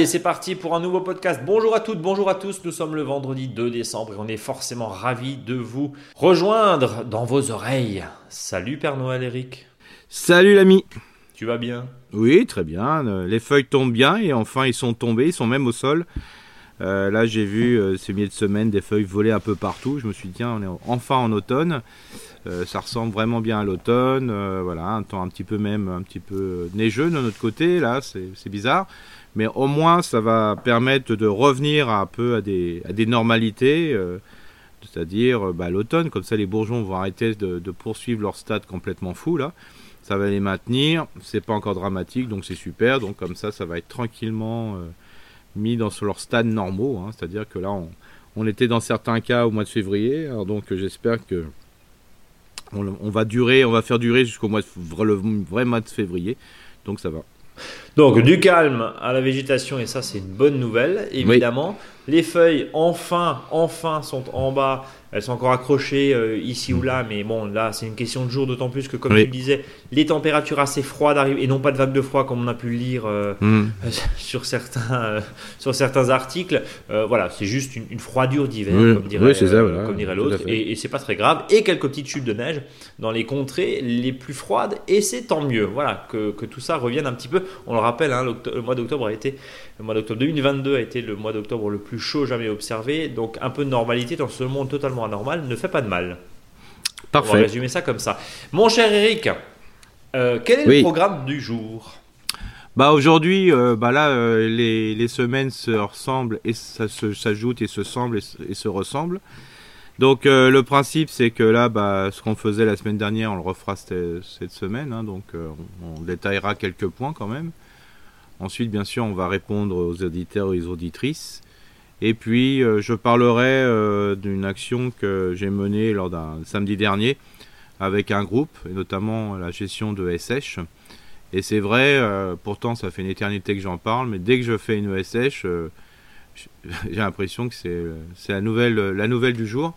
Allez, c'est parti pour un nouveau podcast. Bonjour à toutes, bonjour à tous. Nous sommes le vendredi 2 décembre et on est forcément ravis de vous rejoindre dans vos oreilles. Salut Père Noël Eric. Salut l'ami. Tu vas bien? Oui, très bien. Euh, les feuilles tombent bien et enfin ils sont tombés, ils sont même au sol. Euh, là, j'ai vu euh, ces milieux de semaine des feuilles voler un peu partout. Je me suis dit, tiens, on est enfin en automne. ça ressemble vraiment bien à l'automne. voilà, un temps un petit peu même, un petit peu neigeux de notre côté. Là, c'est bizarre. Mais au moins, ça va permettre de revenir un peu à des, normalités. c'est-à-dire bah, l'automne, comme ça les bourgeons vont arrêter de, poursuivre leur stade complètement fou là ça va les maintenir. C'est pas encore dramatique, donc c'est super. Donc comme ça, ça va être tranquillement euh, mis dans leur stade normaux. Hein. C'est-à-dire que là, on, était dans certains cas au mois de février. Donc j'espère que on, va durer, on va faire durer jusqu'au mois vrai mois de février. Donc ça va. Donc du calme à la végétation et ça c'est une bonne nouvelle évidemment. Les feuilles enfin enfin sont en bas elles sont encore accrochées euh, ici ou là, mais bon, là, c'est une question de jour, d'autant plus que, comme tu le disais, les températures assez froides arrivent, et non pas de vagues de froid comme on a pu le lire euh, hmm. sur, certains, euh, sur certains articles. voilà, c'est juste une, froidure d'hiver, comme dirait, dirait l'autre, et, et c'est pas très grave. Et quelques petites chutes de neige dans les contrées les plus froides, et c'est tant mieux. Voilà, que, que, tout ça revienne un petit peu. On le rappelle, hein, le mois d'octobre a été, le mois d'octobre 2022 a été le mois d'octobre le plus chaud jamais observé, donc un peu de normalité dans ce monde totalement anormal ne fait pas de mal. Parfait. On va résumer ça comme ça. Mon cher Eric, euh, quel est le programme du jour? Bah aujourd'hui, euh, bah là, euh, les, les, semaines se ressemblent et ça s'ajoute et se semblent et, se ressemblent. Donc le principe, c'est que là, bah, ce qu'on faisait la semaine dernière, on le refera cette, cette semaine. Hein, donc on, détaillera quelques points quand même. Ensuite, bien sûr, on va répondre aux auditeurs et aux auditrices. Et puis, euh, je parlerai euh, d'une action que j'ai menée lors d'un samedi dernier avec un groupe, et notamment la gestion de SH. Et c'est vrai, euh, pourtant ça fait une éternité que j'en parle, mais dès que je fais une SH, j'ai l'impression que c'est la nouvelle, la nouvelle du jour.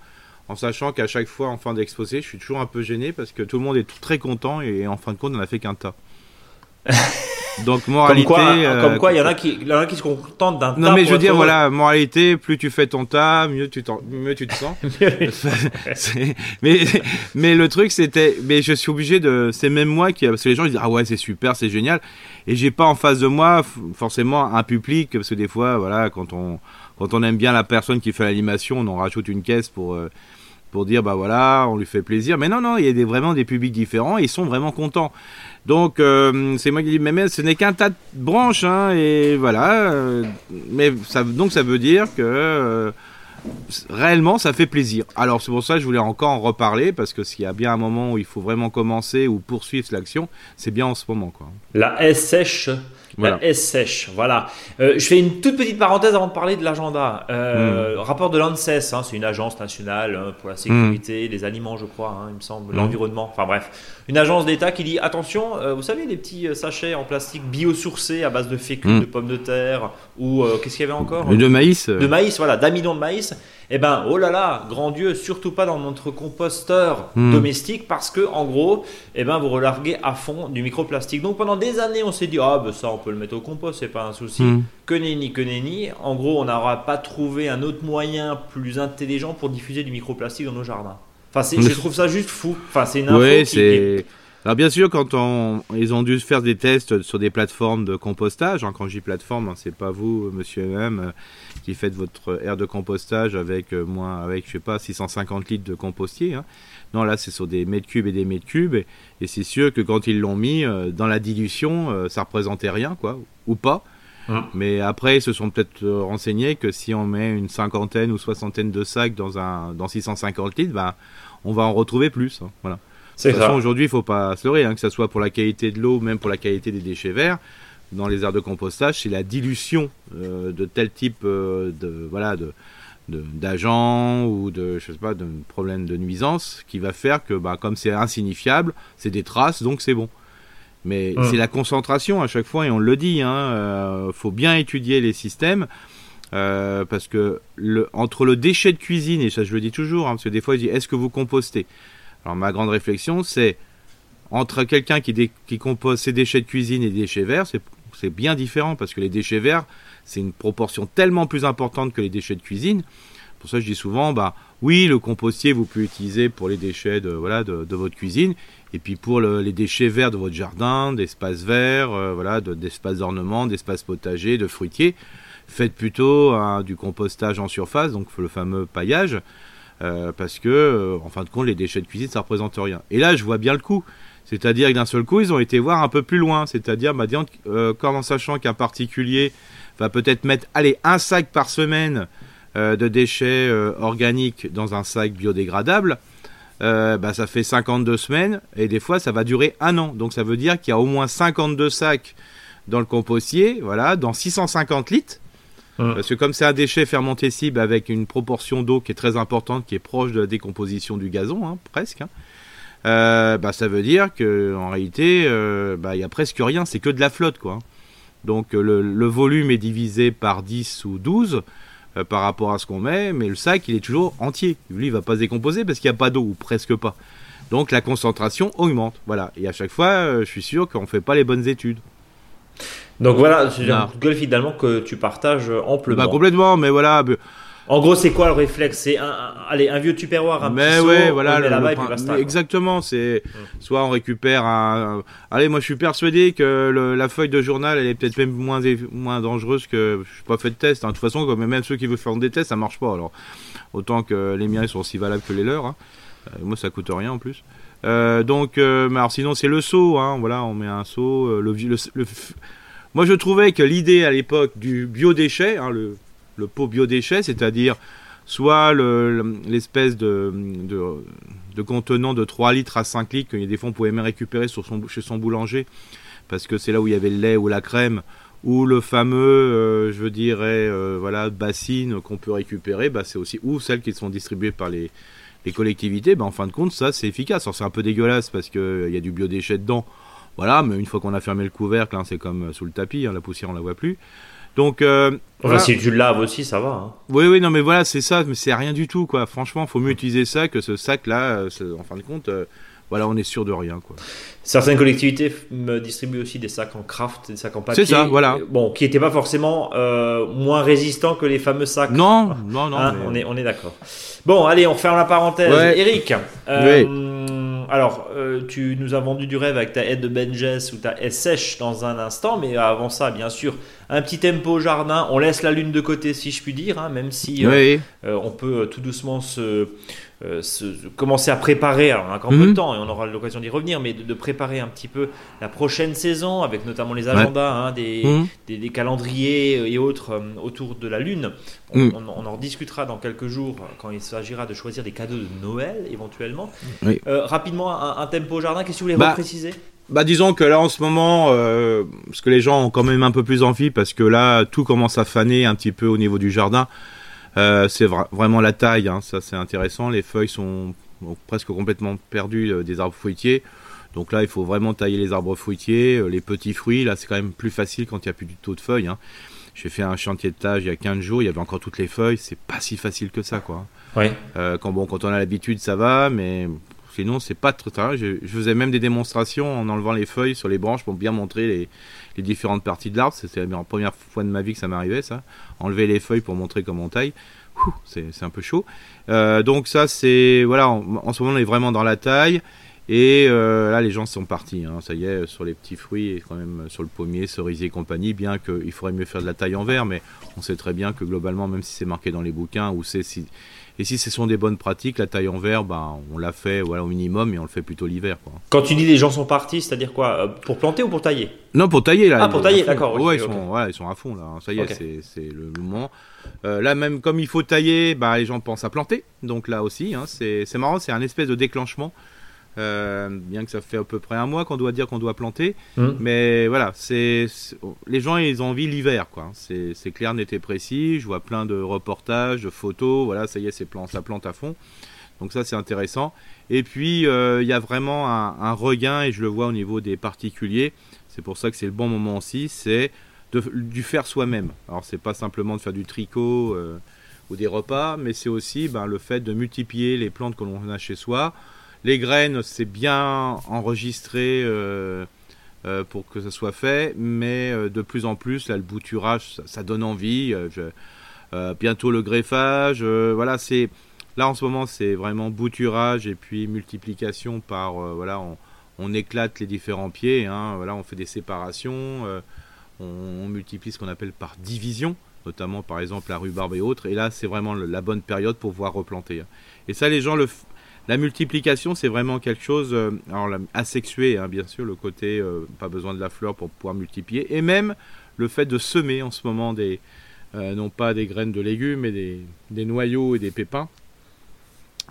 En sachant qu'à chaque fois en fin d'exposé, je suis toujours un peu gêné parce que tout le monde est très content et en fin de compte, on n'a fait qu'un tas. Donc moralité. Comme quoi, il y en a qui, y en a qui se contentent d'un. Non mais je veux dire voilà, moralité, plus tu fais ton tas, mieux tu mieux tu te sens. mais mais le truc c'était, mais je suis obligé de, c'est même moi qui, parce que les gens ils disent ah ouais c'est super, c'est génial, et j'ai pas en face de moi forcément un public parce que des fois voilà quand on quand on aime bien la personne qui fait l'animation, on en rajoute une caisse pour euh, pour dire bah voilà, on lui fait plaisir. Mais non, non, il y a des, vraiment des publics différents et ils sont vraiment contents. Donc euh, c'est moi qui dis mais, ce n'est qu'un tas de branches hein, et voilà. Euh, mais ça, donc ça veut dire que euh, réellement ça fait plaisir. Alors c'est pour ça que je voulais encore en reparler parce que s'il y a bien un moment où il faut vraiment commencer ou poursuivre l'action, c'est bien en ce moment quoi. La SH voilà. La S sèche, voilà. Euh, je fais une toute petite parenthèse avant de parler de l'agenda. Euh, hmm. Rapport de l'ANSES, hein, c'est une agence nationale hein, pour la sécurité, les aliments, je crois, hein, il me semble, hmm. l'environnement, enfin bref. Une agence d'État qui dit attention, euh, vous savez, les petits sachets en plastique biosourcés à base de fécule, hmm. de pommes de terre, ou qu'est-ce qu'il y avait encore De maïs. De maïs, voilà, d'amidon de maïs eh ben, oh là là, grand Dieu, surtout pas dans notre composteur hmm. domestique parce que, en gros, eh ben, vous relarguez à fond du microplastique. Donc pendant des années, on s'est dit, ah, ben ça, on peut le mettre au compost, c'est pas un souci. Hmm. Que nenni, que nenni. En gros, on n'aura pas trouvé un autre moyen plus intelligent pour diffuser du microplastique dans nos jardins. Enfin, je trouve ça juste fou. Enfin, c'est une info qui, alors bien sûr, quand on, ils ont dû faire des tests sur des plateformes de compostage, hein, quand je dis plateforme, hein, c'est pas vous, monsieur M, euh, qui faites votre aire de compostage avec euh, moins, avec je sais pas 650 litres de compostier. Hein. Non, là c'est sur des mètres cubes et des mètres cubes, et, c'est sûr que quand ils l'ont mis euh, dans la dilution, ça représentait rien, quoi, ou pas. Mais après, ils se sont peut-être renseignés que si on met une cinquantaine ou soixantaine de sacs dans un dans 650 litres, ben, on va en retrouver plus. Voilà. De toute façon, aujourd'hui, il ne faut pas se leurrer, hein, que ce soit pour la qualité de l'eau, même pour la qualité des déchets verts. Dans les aires de compostage, c'est la dilution euh, de tel type euh, de voilà de d'agents ou de je sais pas de problèmes de nuisance qui va faire que bah, comme c'est insignifiable, c'est des traces, donc c'est bon. Mais mmh. c'est la concentration à chaque fois et on le dit. Il hein, euh, faut bien étudier les systèmes. parce que le, entre le déchet de cuisine, et ça je le dis toujours, hein, parce que des fois il dit est-ce que vous compostez? Alors ma grande réflexion, c'est entre quelqu'un qui, qui, compose ses déchets de cuisine et des déchets verts, c'est bien différent parce que les déchets verts, c'est une proportion tellement plus importante que les déchets de cuisine. Pour ça, je dis souvent, bah oui, le compostier, vous pouvez utiliser pour les déchets de, voilà, de, votre cuisine, et puis pour les déchets verts de votre jardin, d'espaces verts, euh, voilà, d'espaces d'ornement, d'espaces potagers, de fruitiers, faites plutôt hein, du compostage en surface, donc le fameux paillage, euh, parce que, euh, en fin de compte, les déchets de cuisine, ça représente rien. Et là, je vois bien le coup. C'est-à-dire que d'un seul coup, ils ont été voir un peu plus loin. C'est-à-dire, comme en sachant qu'un particulier va peut-être mettre, allez, un sac par semaine de déchets organiques dans un sac biodégradable, euh, bah, ça fait 52 semaines et des fois ça va durer un an. Donc ça veut dire qu'il y a au moins 52 sacs dans le compostier, voilà, dans 650 litres. Parce que comme c'est un déchet fermentescible avec une proportion d'eau qui est très importante, qui est proche de la décomposition du gazon, hein, presque, hein, bah, ça veut dire que en réalité, bah, il y a presque rien, c'est que de la flotte, quoi. Donc le, le, volume est divisé par 10 ou 12. Euh, par rapport à ce qu'on met, mais le sac il est toujours entier. Lui il va pas se décomposer parce qu'il n'y a pas d'eau ou presque pas. Donc la concentration augmente. Voilà. Et à chaque fois, euh, je suis sûr qu'on fait pas les bonnes études. Donc voilà, c'est un golf finalement que tu partages amplement. Bah complètement, mais voilà. En gros, c'est quoi le réflexe? C'est un, allez, un vieux tupperware, un Mais ouais, voilà, exactement. C'est soit on récupère un, Allez, moi je suis persuadé que la feuille de journal, elle est peut-être même moins moins dangereuse que. Je suis pas fait de test. Hein. De toute façon, comme même ceux qui veulent faire des tests, ça marche pas. Alors autant que les miens ils sont aussi valables que les leurs. Hein. Euh, moi, ça coûte rien en plus. Euh, donc, euh, alors sinon c'est le seau. Hein. Voilà, on met un le, le, moi, je trouvais que l'idée à l'époque du biodéchet, hein, le le pot biodéchet, c'est-à-dire soit l'espèce de, contenant de 3 litres à 5 litres que des fois on pouvait même récupérer chez son boulanger, parce que c'est là où il y avait le lait ou la crème, ou le fameux, euh, je dirais, euh, voilà, bassines qu'on peut récupérer, bah, c'est aussi, ou celles qui sont distribuées par les, collectivités, bah, en fin de compte, ça c'est efficace. c'est un peu dégueulasse parce qu'il euh, y a du biodéchet dedans, voilà, mais une fois qu'on a fermé le couvercle, hein, c'est comme sous le tapis, hein, la poussière on la voit plus. Donc, euh, enfin, si tu le laves aussi, ça va. Hein. Oui, oui, non, mais voilà, c'est ça, mais c'est rien du tout, quoi. Franchement, faut mieux utiliser ça que ce sac-là. Euh, en fin de compte, euh, voilà, on est sûr de rien, quoi. Certaines collectivités me distribuent aussi des sacs en craft, des sacs en papier. C'est ça, voilà. Bon, qui n'étaient pas forcément moins résistants que les fameux sacs. Non, non, non. Hein, on est, on est d'accord. Bon, allez, on ferme la parenthèse. Eric. Oui. Alors, tu nous as vendu du rêve avec ta aide de Benjes ou ta sèche dans un instant, mais avant ça, bien sûr, un petit tempo au jardin. On laisse la lune de côté, si je puis dire, hein, même si euh, euh, on peut euh, tout doucement se, commencer à préparer. Alors, on a encore un peu de mhm. temps et on aura l'occasion d'y revenir, mais de, préparer un petit peu la prochaine saison avec notamment les agendas, hein, mhm. des, des, calendriers et autres autour de la lune. Mhm. On, en discutera dans quelques jours quand il s'agira de choisir des cadeaux de Noël éventuellement. rapidement, un, tempo au jardin, qu'est-ce que vous voulez bah, préciser bah disons que là en ce moment, euh, parce que les gens ont quand même un peu plus envie, parce que là tout commence à faner un petit peu au niveau du jardin. Euh, c'est vraiment la taille, hein, ça c'est intéressant. Les feuilles sont presque complètement perdues euh, des arbres fruitiers. Donc là, il faut vraiment tailler les arbres fruitiers, les petits fruits. Là, c'est quand même plus facile quand il n'y a plus du tout de feuilles. Hein. J'ai fait un chantier de tâche il y a 15 jours, il y avait encore toutes les feuilles. C'est pas si facile que ça, quoi. Ouais. quand bon, quand on a l'habitude, ça va, mais Sinon, c'est pas trop tard. Je, faisais même des démonstrations en enlevant les feuilles sur les branches pour bien montrer les, différentes parties de l'arbre. C'était la première fois de ma vie que ça m'arrivait, ça. Enlever les feuilles pour montrer comment on taille. C'est un peu chaud. Euh, donc ça, c'est... Voilà, en, ce moment, on est vraiment dans la taille. Et euh, là, les gens sont partis. Hein. Ça y est, sur les petits fruits et quand même sur le pommier, cerisier et compagnie, bien qu'il faudrait mieux faire de la taille en verre, mais on sait très bien que globalement, même si c'est marqué dans les bouquins, ou c'est si, et si ce sont des bonnes pratiques, la taille en verre, ben, on l'a fait voilà, au minimum et on le fait plutôt l'hiver. Quand tu dis les gens sont partis, c'est-à-dire quoi euh, Pour planter ou pour tailler? Non, pour tailler. Là, ah, pour tailler, d'accord. Ouais, ils, Sont, ils sont à fond là. Ça y est, c'est le, moment. Euh, là, même comme il faut tailler, bah, les gens pensent à planter. Donc là aussi, hein, c'est marrant, c'est un espèce de déclenchement. Euh, bien que ça fait à peu près un mois qu'on doit dire qu'on doit planter, mmh. mais voilà, c'est les gens ils ont envie l'hiver quoi. C'est clair, net et précis. Je vois plein de reportages, de photos. Voilà, ça y est, c'est plan, ça plante à fond. Donc ça c'est intéressant. Et puis euh, il y a vraiment un, regain et je le vois au niveau des particuliers. C'est pour ça que c'est le bon moment aussi, c'est du faire soi-même. Alors c'est pas simplement de faire du tricot euh, ou des repas, mais c'est aussi ben, le fait de multiplier les plantes que l'on a chez soi les graines, c'est bien enregistré euh, pour que ça soit fait, mais de plus en plus, là, le bouturage, ça, donne envie. bientôt le greffage, voilà, c'est là en ce moment, c'est vraiment bouturage et puis multiplication par, voilà, on, éclate les différents pieds, hein, on fait des séparations, on, on, multiplie ce qu'on appelle par division notamment par exemple la rhubarbe et autres. Et là, c'est vraiment la bonne période pour pouvoir replanter. Hein. Et ça, les gens le la multiplication, c'est vraiment quelque chose, euh, alors asexué, hein, bien sûr, le côté euh, pas besoin de la fleur pour pouvoir multiplier, et même le fait de semer en ce moment des, euh, non pas des graines de légumes, mais des, noyaux et des pépins,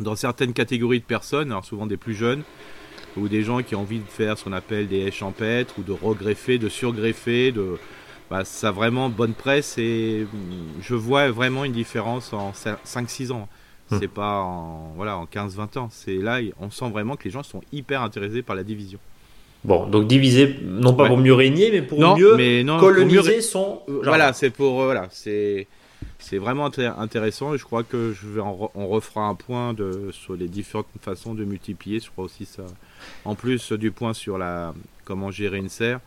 dans certaines catégories de personnes, alors souvent des plus jeunes, ou des gens qui ont envie de faire ce qu'on appelle des haies champêtres, ou de regreffer, de surgreffer, de, bah, ça a vraiment bonne presse, et je vois vraiment une différence en 5-6 ans. Hmm. C'est pas en, voilà, en 15-20 ans. C'est là, on sent vraiment que les gens sont hyper intéressés par la division. Bon, donc diviser, non pas pour mieux régner, mais pour mieux mais non, coloniser son. Euh, voilà, c'est pour euh, voilà, c'est c'est vraiment intéressant et je crois que je vais on refera un point de sur les différentes façons de multiplier. Je crois aussi ça. En plus du point sur la comment gérer une serre,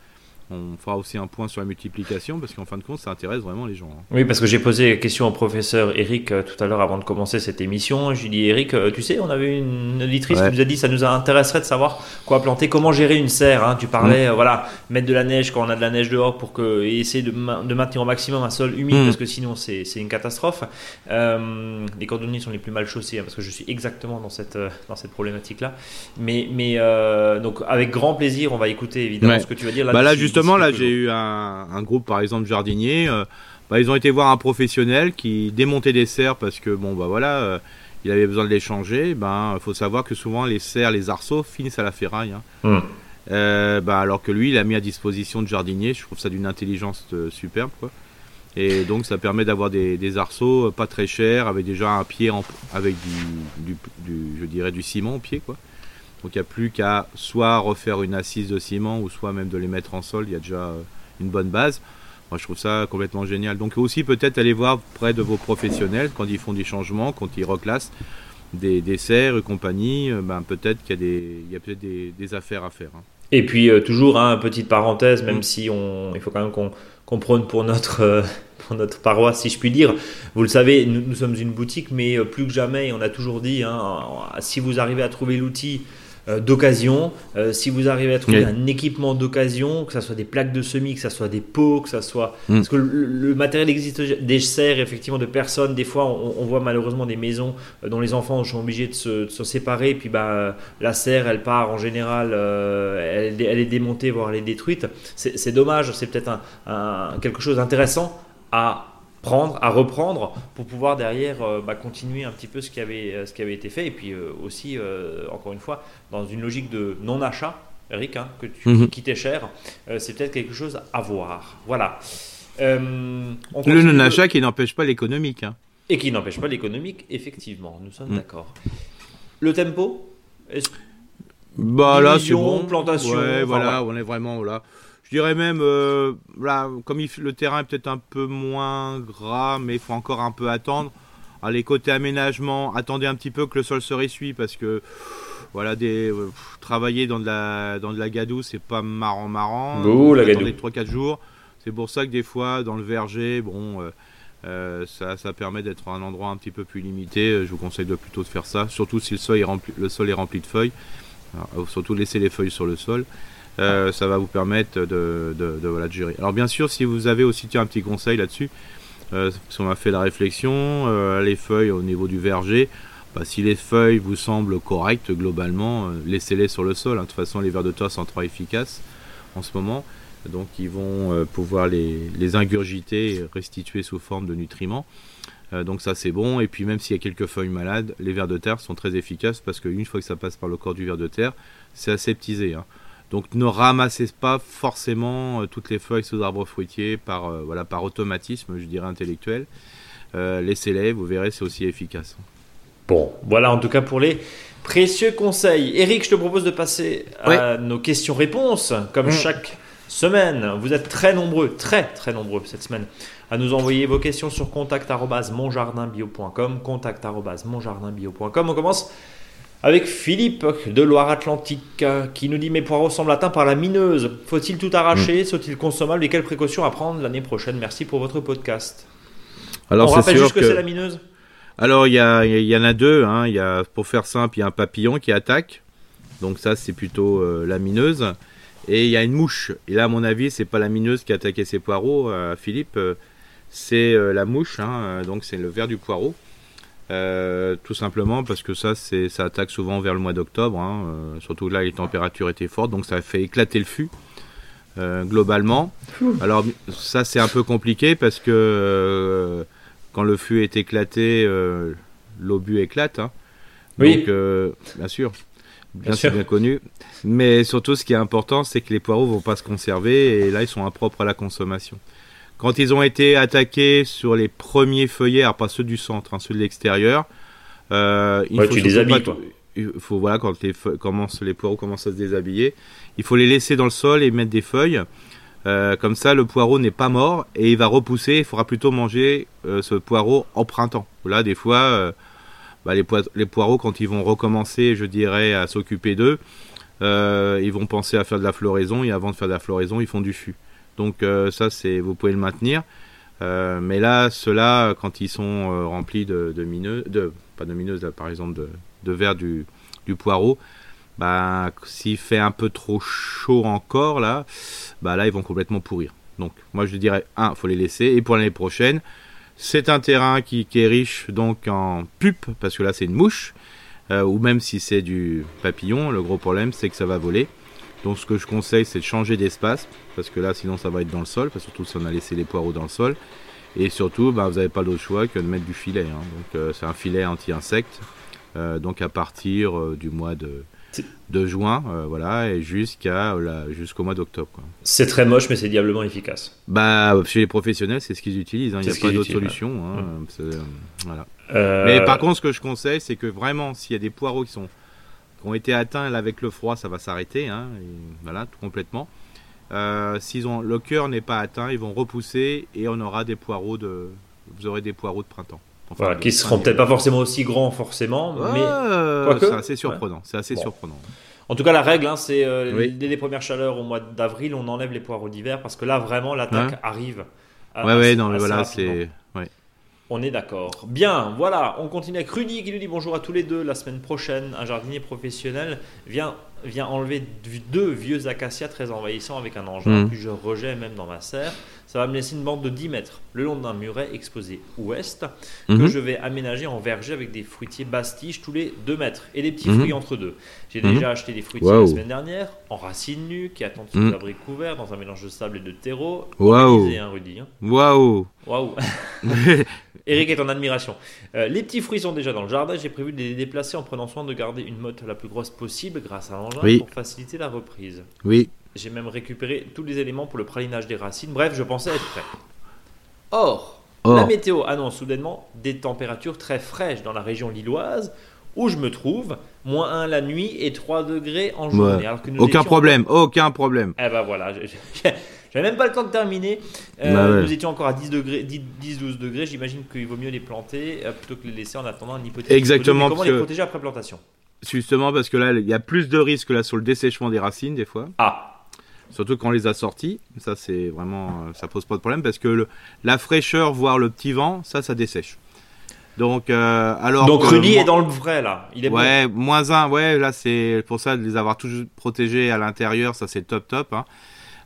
on fera aussi un point sur la multiplication parce qu'en fin de compte, ça intéresse vraiment les gens. Hein. Oui, parce que j'ai posé la question au professeur Eric euh, tout à l'heure avant de commencer cette émission. Je lui ai dit, Eric, euh, tu sais, on avait une auditrice qui nous a dit ça nous intéresserait de savoir quoi planter, comment gérer une serre. Hein. Tu parlais, mm. euh, voilà, mettre de la neige quand on a de la neige dehors pour que, et essayer de, de maintenir au maximum un sol humide mm. parce que sinon c'est une catastrophe. les cordonniers sont les plus mal chaussés hein, parce que je suis exactement dans cette, dans cette problématique-là. Mais, mais donc, avec grand plaisir, on va écouter évidemment ce que tu vas dire là. Bah là justement, là, j'ai eu un, groupe, par exemple, jardinier. Euh, bah, ils ont été voir un professionnel qui démontait des serres parce que, bon, bah voilà, euh, il avait besoin de les changer. Ben, il faut savoir que souvent, les serres, les arceaux finissent à la ferraille. Hein. Hmm. Euh, bah, alors que lui, il a mis à disposition de jardinier. Je trouve ça d'une intelligence superbe, quoi. Et donc, ça permet d'avoir des, arceaux pas très chers, avec déjà un pied en, avec du, je dirais, du ciment au pied, quoi. Donc il n'y a plus qu'à soit refaire une assise de ciment ou soit même de les mettre en sol. Il y a déjà euh, une bonne base. Moi, je trouve ça complètement génial. Donc aussi peut-être aller voir près de vos professionnels quand ils font des changements, quand ils reclassent des, des serres et compagnie. Euh, ben, peut-être qu'il y a, des, il y a peut-être des, affaires à faire. Hein. Et puis euh, toujours, hein, petite parenthèse, même mm. si on, il faut quand même qu'on prône pour notre, pour notre paroisse, si je puis dire. Vous le savez, nous, nous sommes une boutique, mais plus que jamais, on a toujours dit, hein, si vous arrivez à trouver l'outil euh, d'occasion. Euh, si vous arrivez à trouver un équipement d'occasion, que ce soit des plaques de semis, que ce soit des pots, que ce soit... Mm. Parce que le, matériel existe, des serres effectivement de personnes. Des fois, on, voit malheureusement des maisons euh, dont les enfants sont obligés de se, séparer. puis bah, la serre, elle part en général, elle, elle, est démontée, voire elle est détruite. C'est dommage, c'est peut-être un, quelque chose d'intéressant à prendre, à reprendre pour pouvoir derrière euh, bah, continuer un petit peu ce qui avait, euh, ce qui avait été fait et puis euh, aussi, encore une fois, dans une logique de non-achat, Eric, hein, que tu, mhm. qui t'est cher, c'est peut-être quelque chose à voir. Voilà. le non-achat qui n'empêche pas l'économique. Hein. Et qui n'empêche pas l'économique, effectivement, nous sommes mhm. d'accord. Le tempo Bah là, c'est bon. plantation. voilà, on est vraiment là. Je dirais même, euh, là, comme le terrain est peut-être un peu moins gras, mais il faut encore un peu attendre. les côtés aménagement, attendez un petit peu que le sol se ressuie parce que voilà, des, euh, travailler dans de la, dans de la gadoue, c'est pas marrant, marrant. Ouh, la gadoue. 3-4 jours. C'est pour ça que des fois, dans le verger, bon, euh, ça, ça permet d'être un endroit un petit peu plus limité. Je vous conseille de plutôt de faire ça, surtout si le sol est rempli, le sol est rempli de feuilles. surtout laisser les feuilles sur le sol. Euh, ça va vous permettre de, voilà, de gérer. Alors bien sûr, si vous avez aussi un petit conseil là-dessus, euh, parce qu'on a fait la réflexion, euh, les feuilles au niveau du verger, bah, si les feuilles vous semblent correctes globalement, laissez-les sur le sol. Hein. De toute façon, les vers de terre sont très efficaces en ce moment, donc ils vont pouvoir les, les, ingurgiter et restituer sous forme de nutriments. donc ça c'est bon, et puis même s'il y a quelques feuilles malades, les vers de terre sont très efficaces parce qu'une fois que ça passe par le corps du ver de terre, c'est aseptisé. Hein. Donc ne ramassez pas forcément euh, toutes les feuilles sous arbres fruitiers par, euh, voilà, par automatisme, je dirais intellectuel. Euh, Laissez-les, vous verrez, c'est aussi efficace. Bon, voilà en tout cas pour les précieux conseils. Eric, je te propose de passer à nos questions-réponses, comme mm. chaque semaine. Vous êtes très nombreux, très très nombreux cette semaine à nous envoyer vos questions sur contact@monjardinbio.com, contact@monjardinbio.com. On commence Avec Philippe de Loire-Atlantique qui nous dit Mes poireaux semblent atteints par la mineuse. Faut-il tout arracher? Mm. Sont-ils consommables? Et quelles précautions à prendre l'année prochaine? Merci pour votre podcast. Alors, On rappelle juste que, c'est la mineuse? Alors, il y, y, en a deux. Hein. Y a, pour faire simple, il y a un papillon qui attaque. Donc, ça, c'est plutôt euh, la mineuse. Et il y a une mouche. Et là, à mon avis, c'est pas la mineuse qui a attaqué ses poireaux, euh, Philippe. Euh, c'est la mouche. Hein. donc, c'est le ver du poireau. Euh, tout simplement parce que ça, c'est, ça attaque souvent vers le mois d'octobre, hein, euh, surtout là les températures étaient fortes, donc ça fait éclater le fût euh, globalement. Alors ça c'est un peu compliqué parce que quand le fût est éclaté, l'obus éclate. Hein. oui. Donc bien sûr, bien, sûr. bien connu. Mais surtout ce qui est important, c'est que les poireaux vont pas se conserver et là ils sont impropres à la consommation. Quand ils ont été attaqués sur les premiers feuillets, alors pas ceux du centre, hein, ceux de l'extérieur, euh, il faut tu déshabilles, Il faut voilà quand les commencent, les poireaux commencent à se déshabiller, il faut les laisser dans le sol et mettre des feuilles. Euh, comme ça, le poireau n'est pas mort et il va repousser. Il faudra plutôt manger euh, ce poireau en printemps. Là, des fois, bah, les, les, poireaux, quand ils vont recommencer, je dirais, à s'occuper d'eux, ils vont penser à faire de la floraison et avant de faire de la floraison, ils font du fût. Donc euh, ça, c'est vous pouvez le maintenir. Euh, mais là, ceux-là, quand ils sont euh, remplis de, de de, pas de mineuses, par exemple, de, verre du, poireau, bah, s'il fait un peu trop chaud encore, là, bah, là, ils vont complètement pourrir. Donc, moi, je dirais, un, faut les laisser. Et pour l'année prochaine, c'est un terrain qui, qui, est riche donc en pupe, parce que là, c'est une mouche. ou même si c'est du papillon, le gros problème, c'est que ça va voler. Donc ce que je conseille, c'est de changer d'espace, parce que là, sinon, ça va être dans le sol, parce que surtout si on a laissé les poireaux dans le sol. Et surtout, bah, vous n'avez pas d'autre choix que de mettre du filet. Hein. Donc euh, c'est un filet anti-insecte. Euh, donc à partir euh, du mois de, de juin, voilà, et jusqu'à jusqu'au mois d'octobre. C'est très moche, mais c'est diablement efficace. Bah chez les professionnels, c'est ce qu'ils utilisent. Hein. Il n'y a pas d'autre solution. Hein. Voilà. Mais par contre, ce que je conseille, c'est que vraiment, s'il y a des poireaux qui sont ont été atteints avec le froid, ça va s'arrêter, hein, voilà, tout complètement. Euh, s'ils ont le cœur n'est pas atteint, ils vont repousser et on aura des poireaux de, vous aurez des poireaux de printemps. voilà, qui seront peut-être pas forcément aussi grands forcément, mais c'est assez surprenant. C'est assez surprenant. En tout cas, la règle, hein, c'est euh, dès les premières chaleurs au mois d'avril, on enlève les poireaux d'hiver parce que là, vraiment, l'attaque arrive. ouais, ouais, non, mais voilà, c'est. On est d'accord. Bien, voilà, on continue avec Rudy qui nous dit bonjour à tous les deux. La semaine prochaine, un jardinier professionnel vient, vient enlever deux vieux acacias très envahissants avec un engin mmh. que je rejette même dans ma serre. Ça va me laisser une bande de 10 mètres le long d'un muret exposé ouest que mhm. je vais aménager en verger avec des fruitiers bastiges tous les 2 mètres et des petits mhm. fruits entre deux. J'ai mhm. déjà acheté des fruitiers la semaine dernière en racines nues qui attendent sous l'abri couvert dans un mélange de sable et de terreau. Waouh! Hein, Rudy. Hein. Waouh! Waouh! Eric est en admiration. Euh, les petits fruits sont déjà dans le jardin. J'ai prévu de les déplacer en prenant soin de garder une motte la plus grosse possible grâce à l'engin pour faciliter la reprise. Oui. J'ai même récupéré tous les éléments pour le pralinage des racines. Bref, je pensais être prêt. Or, la météo annonce soudainement des températures très fraîches dans la région lilloise où je me trouve, moins 1 la nuit et 3 degrés en journée. aucun problème, aucun problème. Eh ben voilà, j'avais même pas le temps de terminer. Euh, bah nous étions encore à 10 degrés, 10-12 degrés. J'imagine qu'il vaut mieux les planter euh, plutôt que les laisser en attendant un hypothèse. Exactement. comment les protéger après plantation? Justement parce que là, il y a plus de risques là sur le dessèchement des racines des fois. Ah. Surtout quand on les a sortis, ça c'est vraiment, euh, ça pose pas de problème parce que la fraîcheur, voire le petit vent, ça, ça dessèche. Donc, euh, alors. Donc Rudy est dans le vrai là. Il est ouais, moins un. Ouais, là c'est pour ça de les avoir toujours protégés à l'intérieur, ça c'est top top. Hein.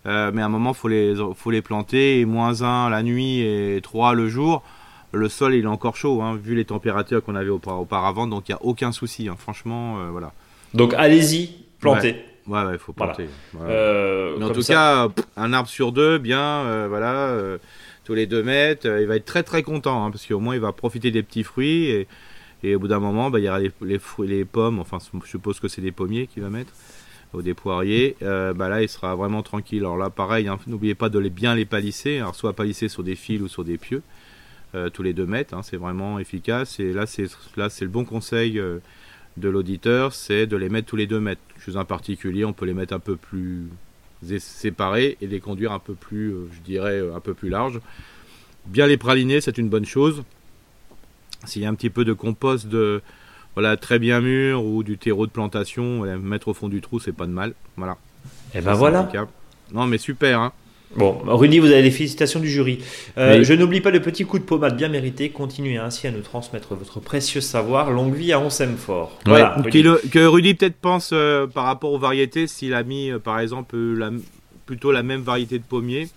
Euh, mais à un moment faut les faut les planter et moins un la nuit et trois le jour. Le sol il est encore chaud hein, vu les températures qu'on avait auparavant, donc il y a aucun souci. Hein. Franchement, voilà. Donc allez-y, plantez. Ouais, il faut planter. Euh, Mais en tout cas, un arbre sur deux, bien, euh, voilà, euh, tous les deux mètres, il va être très très content, hein, parce qu'au moins il va profiter des petits fruits, et, et au bout d'un moment, bah, il y aura les, les, fruits, les pommes, enfin je suppose que c'est des pommiers qu'il va mettre, ou des poiriers, bah là il sera vraiment tranquille. Alors là pareil, hein, n'oubliez pas de les, bien les palisser, alors soit palisser sur des fils ou sur des pieux, tous les deux mètres, hein, c'est vraiment efficace, et là c'est là c'est le bon conseil de l'auditeur, c'est de les mettre tous les deux mètres. Chez un particulier, on peut les mettre un peu plus séparés et les conduire un peu plus, euh, je dirais, euh, un peu plus large. Bien les praliner, c'est une bonne chose. S'il y a un petit peu de compost de, voilà, très bien mûr ou du terreau de plantation, mettre au fond du trou, c'est pas de mal. Voilà. Et eh ben voilà. Non, mais super. Hein. Bon, Rudy, vous avez les félicitations du jury. Euh, je n'oublie pas le petit coup de pommade bien mérité. Continuez ainsi à nous transmettre votre précieux savoir. Longue vie à Onsem Fort. Voilà. que Rudy peut-être pense euh, par rapport aux variétés, s'il a mis euh, par exemple la, plutôt la même variété de pommier.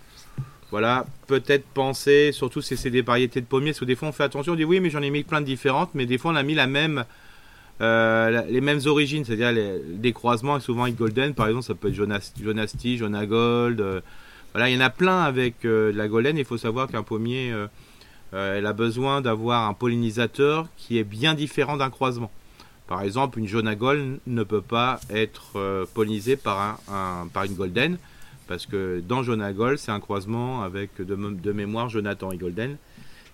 Voilà, peut-être penser, surtout si c'est des variétés de pommiers, parce que des fois on fait attention, on dit oui, mais j'en ai mis plein de différentes, mais des fois on a mis la même, les mêmes origines, c'est-à-dire des croisements, et souvent avec Golden, par exemple, ça peut être Jonasti, Jonagold. Voilà, il y en a plein avec euh, la golden. Il faut savoir qu'un pommier, euh, euh, elle a besoin d'avoir un pollinisateur qui est bien différent d'un croisement. Par exemple, une jaune à gold ne peut pas être pollinisée par, un, une golden, parce que dans jaune à gold, c'est un croisement avec de, de, mémoire Jonathan et golden.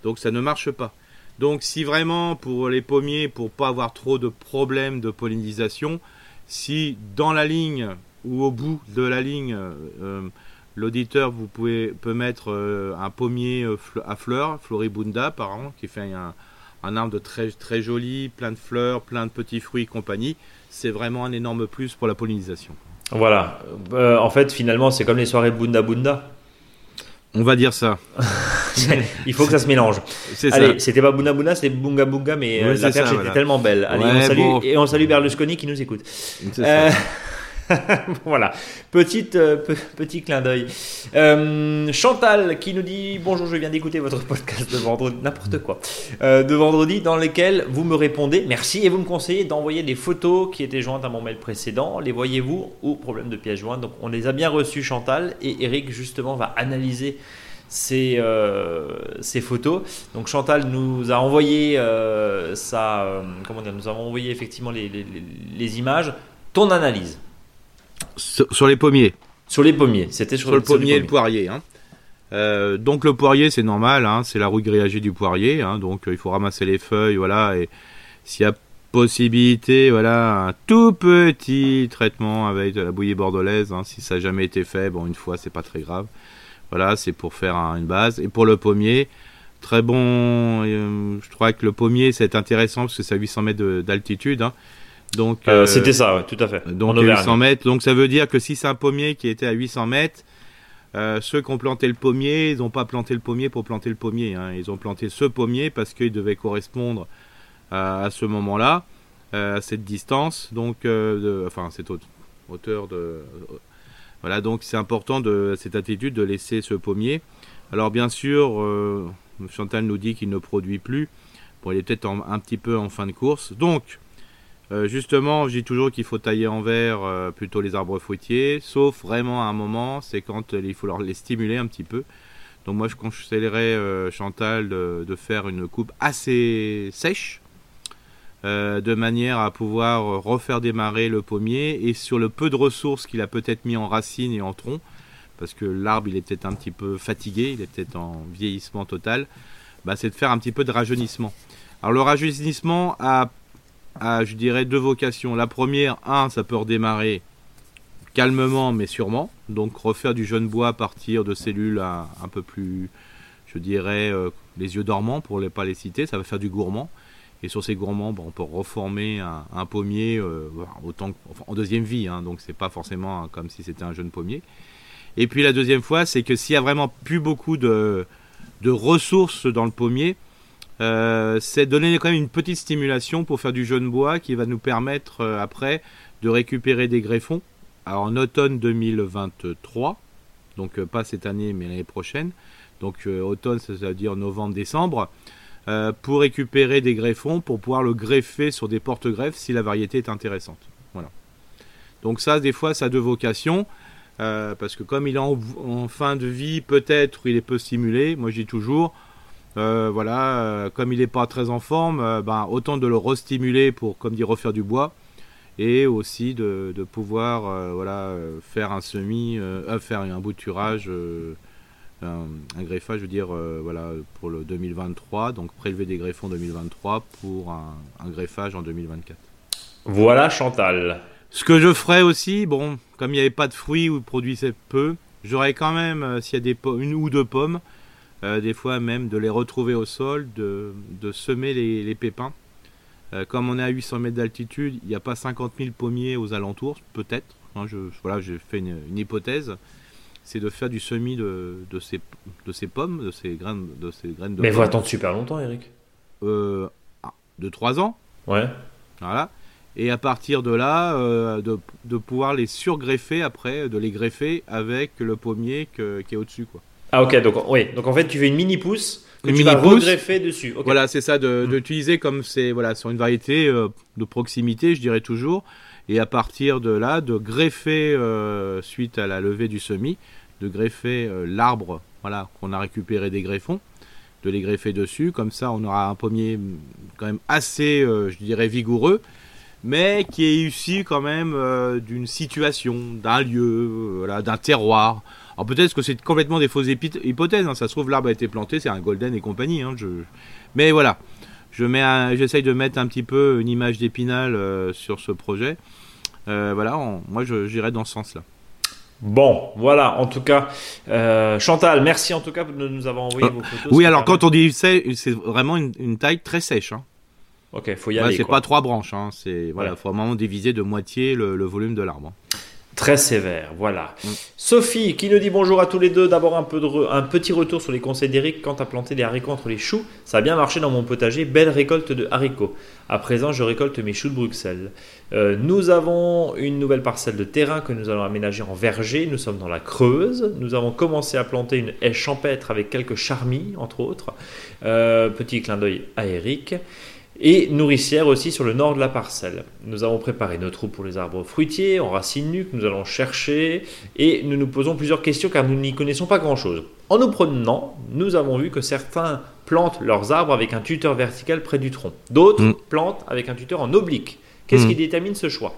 Donc ça ne marche pas. Donc si vraiment pour les pommiers, pour pas avoir trop de problèmes de pollinisation, si dans la ligne ou au bout de la ligne, L'auditeur, vous pouvez peut mettre euh, un pommier euh, à fleurs, Floribunda par an, qui fait un, arbre très, très joli, plein de fleurs, plein de petits fruits et compagnie. C'est vraiment un énorme plus pour la pollinisation. Voilà. Euh, en fait, finalement, c'est comme les soirées Bunda Bunda. On va dire ça. Il faut que ça se mélange. Allez, c'était pas Bunda Bunda, c'était Bunga Bunga, mais la perche était tellement belle. Allez, on salue, et on salue Berlusconi qui nous écoute. Euh, voilà, Petite, euh, petit clin d'œil. Euh, Chantal qui nous dit Bonjour, je viens d'écouter votre podcast de vendredi, n'importe quoi, euh, de vendredi, dans lequel vous me répondez merci et vous me conseillez d'envoyer des photos qui étaient jointes à mon mail précédent. Les voyez-vous ou problème de pièce jointe? Donc on les a bien reçues, Chantal, et Eric justement va analyser ces, ces, photos. Donc Chantal nous a envoyé ça, comment dire, nous avons envoyé effectivement les, les, les images. Ton analyse sur, les pommiers. Sur les pommiers, c'était sur, le pommier et le poirier. Hein. Euh, donc le poirier c'est normal, hein, c'est la rouille grillagée du poirier, hein, donc euh, il faut ramasser les feuilles, voilà, et s'il y a possibilité, voilà, un tout petit traitement avec de la bouillie bordelaise, si ça n'a jamais été fait, bon une fois c'est pas très grave, voilà, c'est pour faire une base. Et pour le pommier, très bon, euh, je crois que le pommier c'est intéressant parce que c'est à 800 mètres d'altitude, donc euh, c'était ça, tout à fait. Donc 800 mètres. Donc ça veut dire que si c'est un pommier qui était à 800 mètres, euh, ceux qui ont planté le pommier, ils n'ont pas planté le pommier pour planter le pommier. Hein. Ils ont planté ce pommier parce qu'il devait correspondre à, ce moment-là, euh, à cette distance, donc, de, enfin cette hauteur de. voilà, donc c'est important de cette attitude de laisser ce pommier. Alors bien sûr, Chantal nous dit qu'il ne produit plus. Bon, il est peut-être un petit peu en fin de course. Donc, euh, justement, je dis toujours qu'il faut tailler en verre euh, plutôt les arbres fruitiers, sauf vraiment à un moment, c'est quand euh, il faut leur les stimuler un petit peu. Donc moi, je conseillerais Chantal de, faire une coupe assez sèche, de manière à pouvoir refaire démarrer le pommier et sur le peu de ressources qu'il a peut-être mis en racines et en tronc, parce que l'arbre il est peut-être un petit peu fatigué, il est peut-être en vieillissement total, bah, c'est de faire un petit peu de rajeunissement. Alors le rajeunissement a a, je dirais, deux vocations. La première, un, ça peut redémarrer calmement mais sûrement. Donc refaire du jeune bois à partir de cellules un, peu plus, je dirais, euh, les yeux dormants pour ne pas les citer. Ça va faire du gourmand. Et sur ces gourmands, on peut reformer un, pommier euh, autant, en deuxième vie. Hein, donc c'est pas forcément comme si c'était un jeune pommier. Et puis la deuxième fois, c'est que s'il y a vraiment plus beaucoup de, de ressources dans le pommier, euh, c'est donner quand même une petite stimulation pour faire du jeune bois qui va nous permettre euh, après de récupérer des greffons Alors, en automne 2023, donc euh, pas cette année mais l'année prochaine, donc automne c'est-à-dire novembre-décembre, pour récupérer des greffons pour pouvoir le greffer sur des porte-greffes si la variété est intéressante. Voilà. Donc ça, des fois, ça a deux vocations. parce que comme il est en, en fin de vie, peut-être il est peu stimulé. Moi, je dis toujours, euh, voilà, euh, comme il n'est pas très en forme, euh, ben, autant de le restimuler pour, comme dit, refaire du bois et aussi de, pouvoir voilà, faire un semis, faire un bouturage, un, greffage, je veux dire, voilà, pour le 2023, donc prélever des greffons 2023 pour un, greffage en 2024. Voilà Chantal. Ce que je ferais aussi, bon, comme il n'y avait pas de fruits ou produisait peu, j'aurais quand même, s'il y a des une ou deux pommes, euh, des fois même de les retrouver au sol, de, semer les, pépins comme on est à 800 mètres d'altitude, il n'y a pas 50 000 pommiers aux alentours, peut-être. Hein, je, voilà, j'ai fait une, hypothèse. C'est de faire du semis de, de, ces, de ces pommes, de ces graines de, ces graines de Mais il faut attendre super longtemps, Eric. Euh, ah, de 3 ans. Ouais. Voilà. Et à partir de là, euh, de, de, pouvoir les surgreffer après, de les greffer avec le pommier qui est au-dessus. quoi. Ah ok, donc, oui. donc en fait tu fais une mini pousse que tu vas regreffer dessus. Voilà, c'est ça, de, d'utiliser comme c'est voilà, sur une variété euh, de proximité, je dirais toujours, et à partir de là, de greffer, euh, suite à la levée du semis, de greffer euh, l'arbre voilà, qu'on a récupéré des greffons, de les greffer dessus, comme ça on aura un pommier mm, quand même assez, je dirais, vigoureux, mais qui est issu quand même d'une situation, d'un lieu, voilà, d'un terroir. Alors peut-être que c'est complètement des fausses hypothèses. Hein. Ça se trouve l'arbre a été planté, c'est un golden et compagnie. Hein. Mais voilà, je mets, j'essaye de mettre un petit peu une image d'épinal euh, sur ce projet. Euh, voilà, moi j'irai dans ce sens-là. Bon, voilà, en tout cas, euh, Chantal, merci en tout cas de nous avoir envoyé vos photos. Oui, alors quand on dit c'est, vraiment une, taille très sèche. Hein. Ok, faut y aller. c'est pas trois branches, hein. c'est voilà, faut vraiment diviser de moitié le, le volume de l'arbre. Très sévère, voilà. Mm. Sophie qui nous dit bonjour à tous les deux. D'abord un, peu de un petit retour sur les conseils d'Eric quant à planter des haricots entre les choux. Ça a bien marché dans mon potager, belle récolte de haricots. À présent, je récolte mes choux de Bruxelles. Euh, nous avons une nouvelle parcelle de terrain que nous allons aménager en verger. Nous sommes dans la Creuse. Nous avons commencé à planter une haie champêtre avec quelques charmilles, entre autres. Euh, petit clin d'œil à Eric et nourricière aussi sur le nord de la parcelle. Nous avons préparé nos trous pour les arbres fruitiers en racines nues que nous allons chercher et nous nous posons plusieurs questions car nous n'y connaissons pas grand-chose. En nous promenant, nous avons vu que certains plantent leurs arbres avec un tuteur vertical près du tronc. D'autres mm. plantent avec un tuteur en oblique. Qu'est-ce mm. qui détermine ce choix?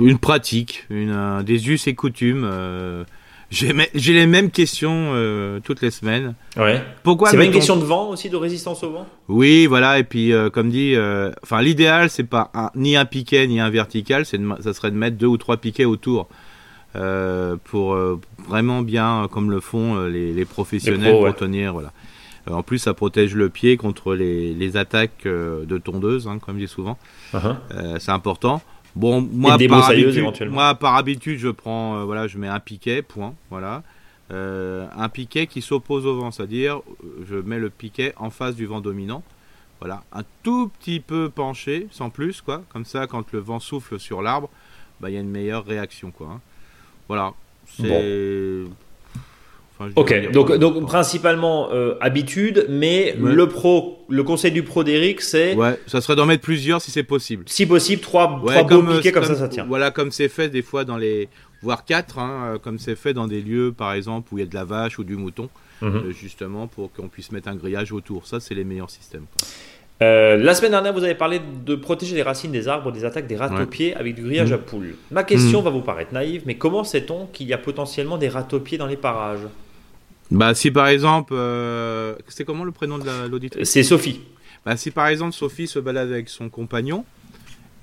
Une pratique, une, des us et coutumes. Euh, j'ai les mêmes questions euh, toutes les semaines. Ouais. Pourquoi C'est pas une question de vent aussi, de résistance au vent? Oui, voilà. Et puis, euh, comme dit, euh, enfin, l'idéal, c'est pas ni un piquet ni un vertical. C'est ça serait de mettre deux ou trois piquets autour pour vraiment bien, comme le font les, professionnels, pour tenir. Voilà. en plus, ça protège le pied contre les, les attaques de tondeuse, hein, comme je dis souvent. Uh-huh. c'est important. Bon, moi, par habitude, moi, par habitude, je prends, euh, voilà, je mets un piquet, point, voilà. Euh, un piquet qui s'oppose au vent, c'est-à-dire, je mets le piquet en face du vent dominant. Voilà, un tout petit peu penché, sans plus, quoi. Comme ça, quand le vent souffle sur l'arbre, bah, il y a une meilleure réaction, quoi. Hein. Voilà, c'est ok, donc, donc principalement euh, habitude, mais le pro, le conseil du pro d'Eric, c'est. Ouais, ça serait d'en mettre plusieurs si c'est possible. Si possible, trois, trois beaux piquets comme, ça, ça tient. Voilà, comme c'est fait des fois dans les. voire quatre, hein, euh, comme c'est fait dans des lieux, par exemple, où il y a de la vache ou du mouton, mhm. euh, justement pour qu'on puisse mettre un grillage autour. Ça, c'est les meilleurs systèmes. la semaine dernière, vous avez parlé de protéger les racines des arbres des attaques des rats-pieds avec du grillage à mhm. poules. Ma question mhm. va vous paraître naïve, mais comment sait-on qu'il y a potentiellement des rats-pieds dans les parages? Bah, si par exemple, euh, c'est comment le prénom de l'auditrice C'est Sophie. Bah, si par exemple Sophie se balade avec son compagnon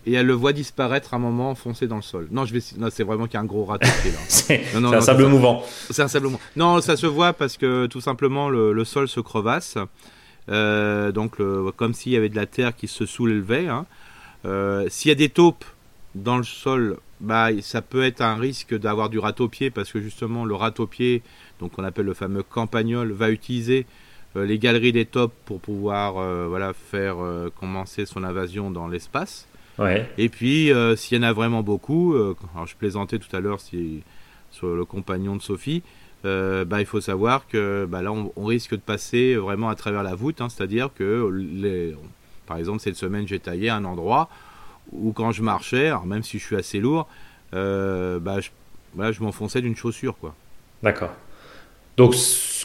et elle le voit disparaître un moment enfoncé dans le sol. Non, je vais, c'est vraiment qu'il y a un gros rat c'est un sable mouvant. C'est un sable mouvant. Non, ça se voit parce que tout simplement le, sol se crevasse. Euh, donc, comme s'il y avait de la terre qui se soulevait. Hein. Euh, s'il y a des taupes dans le sol, bah, ça peut être un risque d'avoir du ratopier parce que justement le ratopier donc on appelle le fameux campagnol, va utiliser euh, les galeries des tops pour pouvoir euh, voilà, faire euh, commencer son invasion dans l'espace. Et puis, s'il y en a vraiment beaucoup, alors je plaisantais tout à l'heure si, sur le compagnon de Sophie, bah, il faut savoir que bah, là, on, risque de passer vraiment à travers la voûte, hein, c'est-à-dire que, les, par exemple, cette semaine, j'ai taillé un endroit où quand je marchais, même si je suis assez lourd, bah, je, je m'enfonçais d'une chaussure. quoi. D'accord. Donc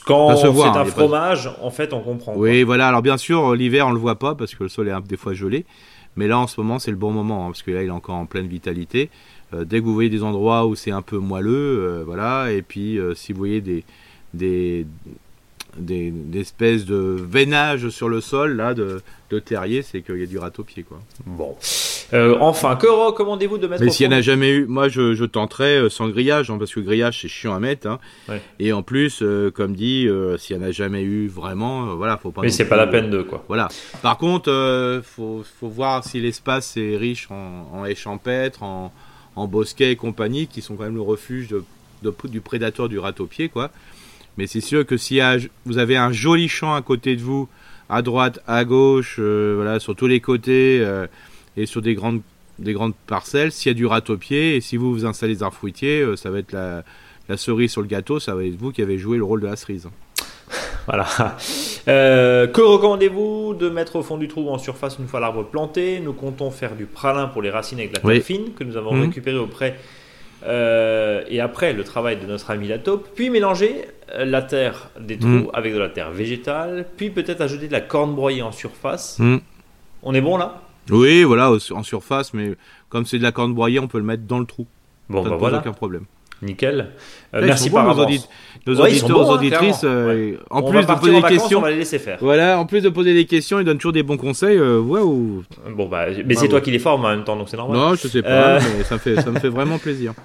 quand c'est un hein, fromage, en fait, on comprend. Oui, voilà. Alors bien sûr, l'hiver, on le voit pas parce que le sol est des fois gelé. Mais là, en ce moment, c'est le bon moment hein, parce que là, il est encore en pleine vitalité. Euh, dès que vous voyez des endroits où c'est un peu moelleux, euh, voilà. Et puis, euh, si vous voyez des, des, des, espèces de veinage sur le sol là de, de terrier, c'est qu'il y a du rat au pied, quoi. Bon. Euh, enfin, que recommandez-vous de mettre Mais s'il n'y en a jamais eu, moi je, je tenterais euh, sans grillage, hein, parce que grillage c'est chiant à mettre. Hein. Et en plus, euh, comme dit, s'il n'y en a jamais eu vraiment, voilà, faut pas. Mais c'est pas la peine de quoi. Voilà. Par contre, faut, faut voir si l'espace est riche en, en haies champêtres, en, en bosquets et compagnie, qui sont quand même le refuge de, de du prédateur du ratopier, quoi. Mais c'est sûr que si vous avez un joli champ à côté de vous, à droite, à gauche, voilà, sur tous les côtés et sur des grandes, des grandes parcelles, s'il y a du ratopier, et si vous vous installez des arbres fruitiers, euh, ça va être la, la, cerise sur le gâteau, ça va être vous qui avez joué le rôle de la cerise. Voilà. Euh, que recommandez-vous de mettre au fond du trou en surface une fois l'arbre planté? Nous comptons faire du pralin pour les racines avec la terre fine que nous avons mhm. récupéré auprès euh, et après le travail de notre ami la taupe, puis mélanger la terre des trous mhm. avec de la terre végétale, puis peut-être ajouter de la corne broyée en surface. Mhm. On est bon là? Oui, voilà, en surface, mais comme c'est de la corne broyée, on peut le mettre dans le trou. Bon, ça bah voilà. aucun problème. Nickel. Euh, merci par nos, nos auditeurs, hein, auditrices. Euh, en plus de poser des questions, on va les laisser faire. Voilà, en plus de poser des questions, ils donnent toujours des bons conseils. Euh, Bon bah, mais c'est toi qui les formes en même temps, donc c'est normal. Non, je sais pas, euh, mais ça fait, ça me fait vraiment plaisir.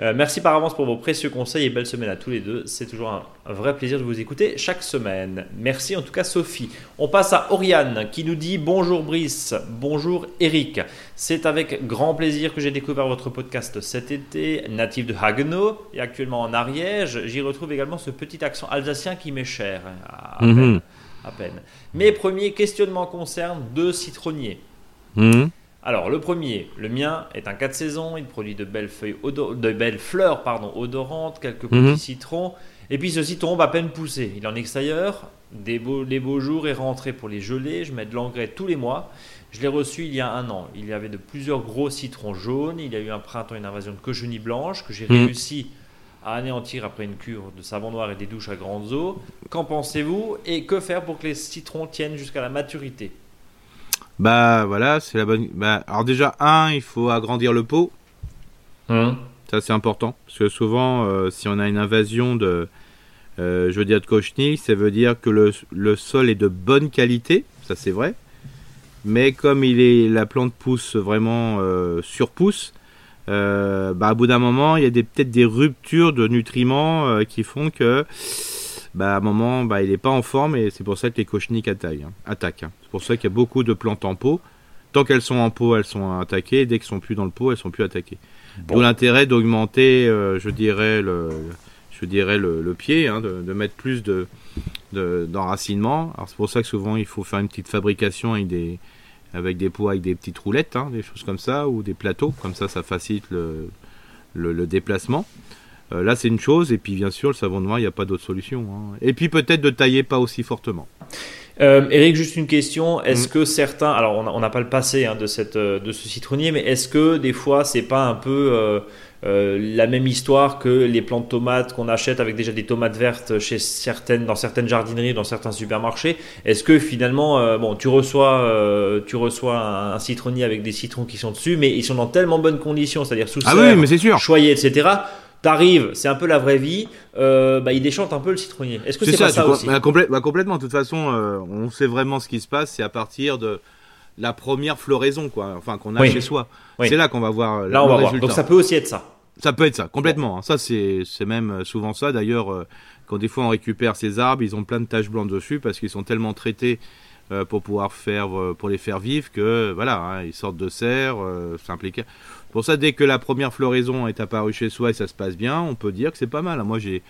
Euh, merci par avance pour vos précieux conseils et belle semaine à tous les deux. C'est toujours un, vrai plaisir de vous écouter chaque semaine. Merci en tout cas Sophie. On passe à Oriane qui nous dit bonjour Brice, bonjour Eric. C'est avec grand plaisir que j'ai découvert votre podcast cet été, natif de Haguenau et actuellement en Ariège. J'y retrouve également ce petit accent alsacien qui m'est cher. À, mhm. peine, Mes premiers questionnements concernent deux citronniers. Mhm. Alors, le premier, le mien, est un 4 saisons. Il produit de belles, feuilles de belles fleurs pardon, odorantes, quelques petits mhm. citrons. Et puis, ceci tombe à peine poussé. Il est en extérieur. Des beaux, les beaux jours est rentré pour les geler. Je mets de l'engrais tous les mois. Je l'ai reçu il y a un an. Il y avait de plusieurs gros citrons jaunes. Il y a eu un printemps une invasion de cochenille blanche que j'ai mhm. réussi à anéantir après une cure de savon noir et des douches à grandes eaux. Qu'en pensez-vous? Et que faire pour que les citrons tiennent jusqu'à la maturité? Bah voilà, c'est la bonne. Bah, alors déjà, un, il faut agrandir le pot. Ça c'est important. Parce que souvent, euh, si on a une invasion de, euh, je veux dire de ça veut dire que le, le sol est de bonne qualité. Ça c'est vrai. Mais comme il est, la plante pousse vraiment euh, sur pousse, euh, bah, à bout d'un moment, il y a peut-être des ruptures de nutriments euh, qui font que bah, à un moment, bah, il n'est pas en forme et c'est pour ça que les cochenilles attaquent. Hein. Hein. C'est pour ça qu'il y a beaucoup de plantes en pot. Tant qu'elles sont en pot, elles sont attaquées. Dès qu'elles sont plus dans le pot, elles sont plus attaquées. D'où l'intérêt d'augmenter, euh, je dirais, le, je dirais le, pied, hein, de, mettre plus de, d'enracinement. Alors c'est pour ça que souvent il faut faire une petite fabrication avec des, avec des pots avec des petites roulettes, des choses comme ça, ou des plateaux. Comme ça, ça facilite le, le déplacement. Euh, là, c'est une chose, et puis bien sûr, le savon noir, il n'y a pas d'autre solution. Hein. Et puis peut-être de tailler pas aussi fortement. Euh, Eric, juste une question. Est-ce mm. que certains, alors on n'a pas le passé hein, de, cette, euh, de ce citronnier, mais est-ce que des fois c'est pas un peu la même histoire que les plantes de tomates qu'on achète avec déjà des tomates vertes chez certaines, dans certaines jardineries, dans certains supermarchés? Est-ce que finalement, bon, tu reçois, tu reçois un, citronnier avec des citrons qui sont dessus, mais ils sont dans tellement bonnes conditions, c'est-à-dire sous ah oui, mais sûr. choyés, etc T'arrives, c'est un peu la vraie vie, euh, bah, il déchante un peu le citronnier. Est-ce que c'est pas ça, aussi bah, bah, Complètement. De toute façon, euh, on sait vraiment ce qui se passe. C'est à partir de la première floraison, quoi. Enfin, qu'on a chez soi. C'est là qu'on va voir. Là, on va voir. Donc ça peut aussi être ça. Ça peut être ça, complètement. Hein. Ça, c'est même euh, souvent ça. D'ailleurs, quand des fois on récupère ces arbres, ils ont plein de taches blanches dessus parce qu'ils sont tellement traités pour pouvoir faire, pour les faire vivre que voilà, hein, ils sortent de serre, impliqué. Pour ça, dès que la première floraison est apparue chez soi et ça se passe bien, on peut dire que c'est pas mal. Moi, j'ai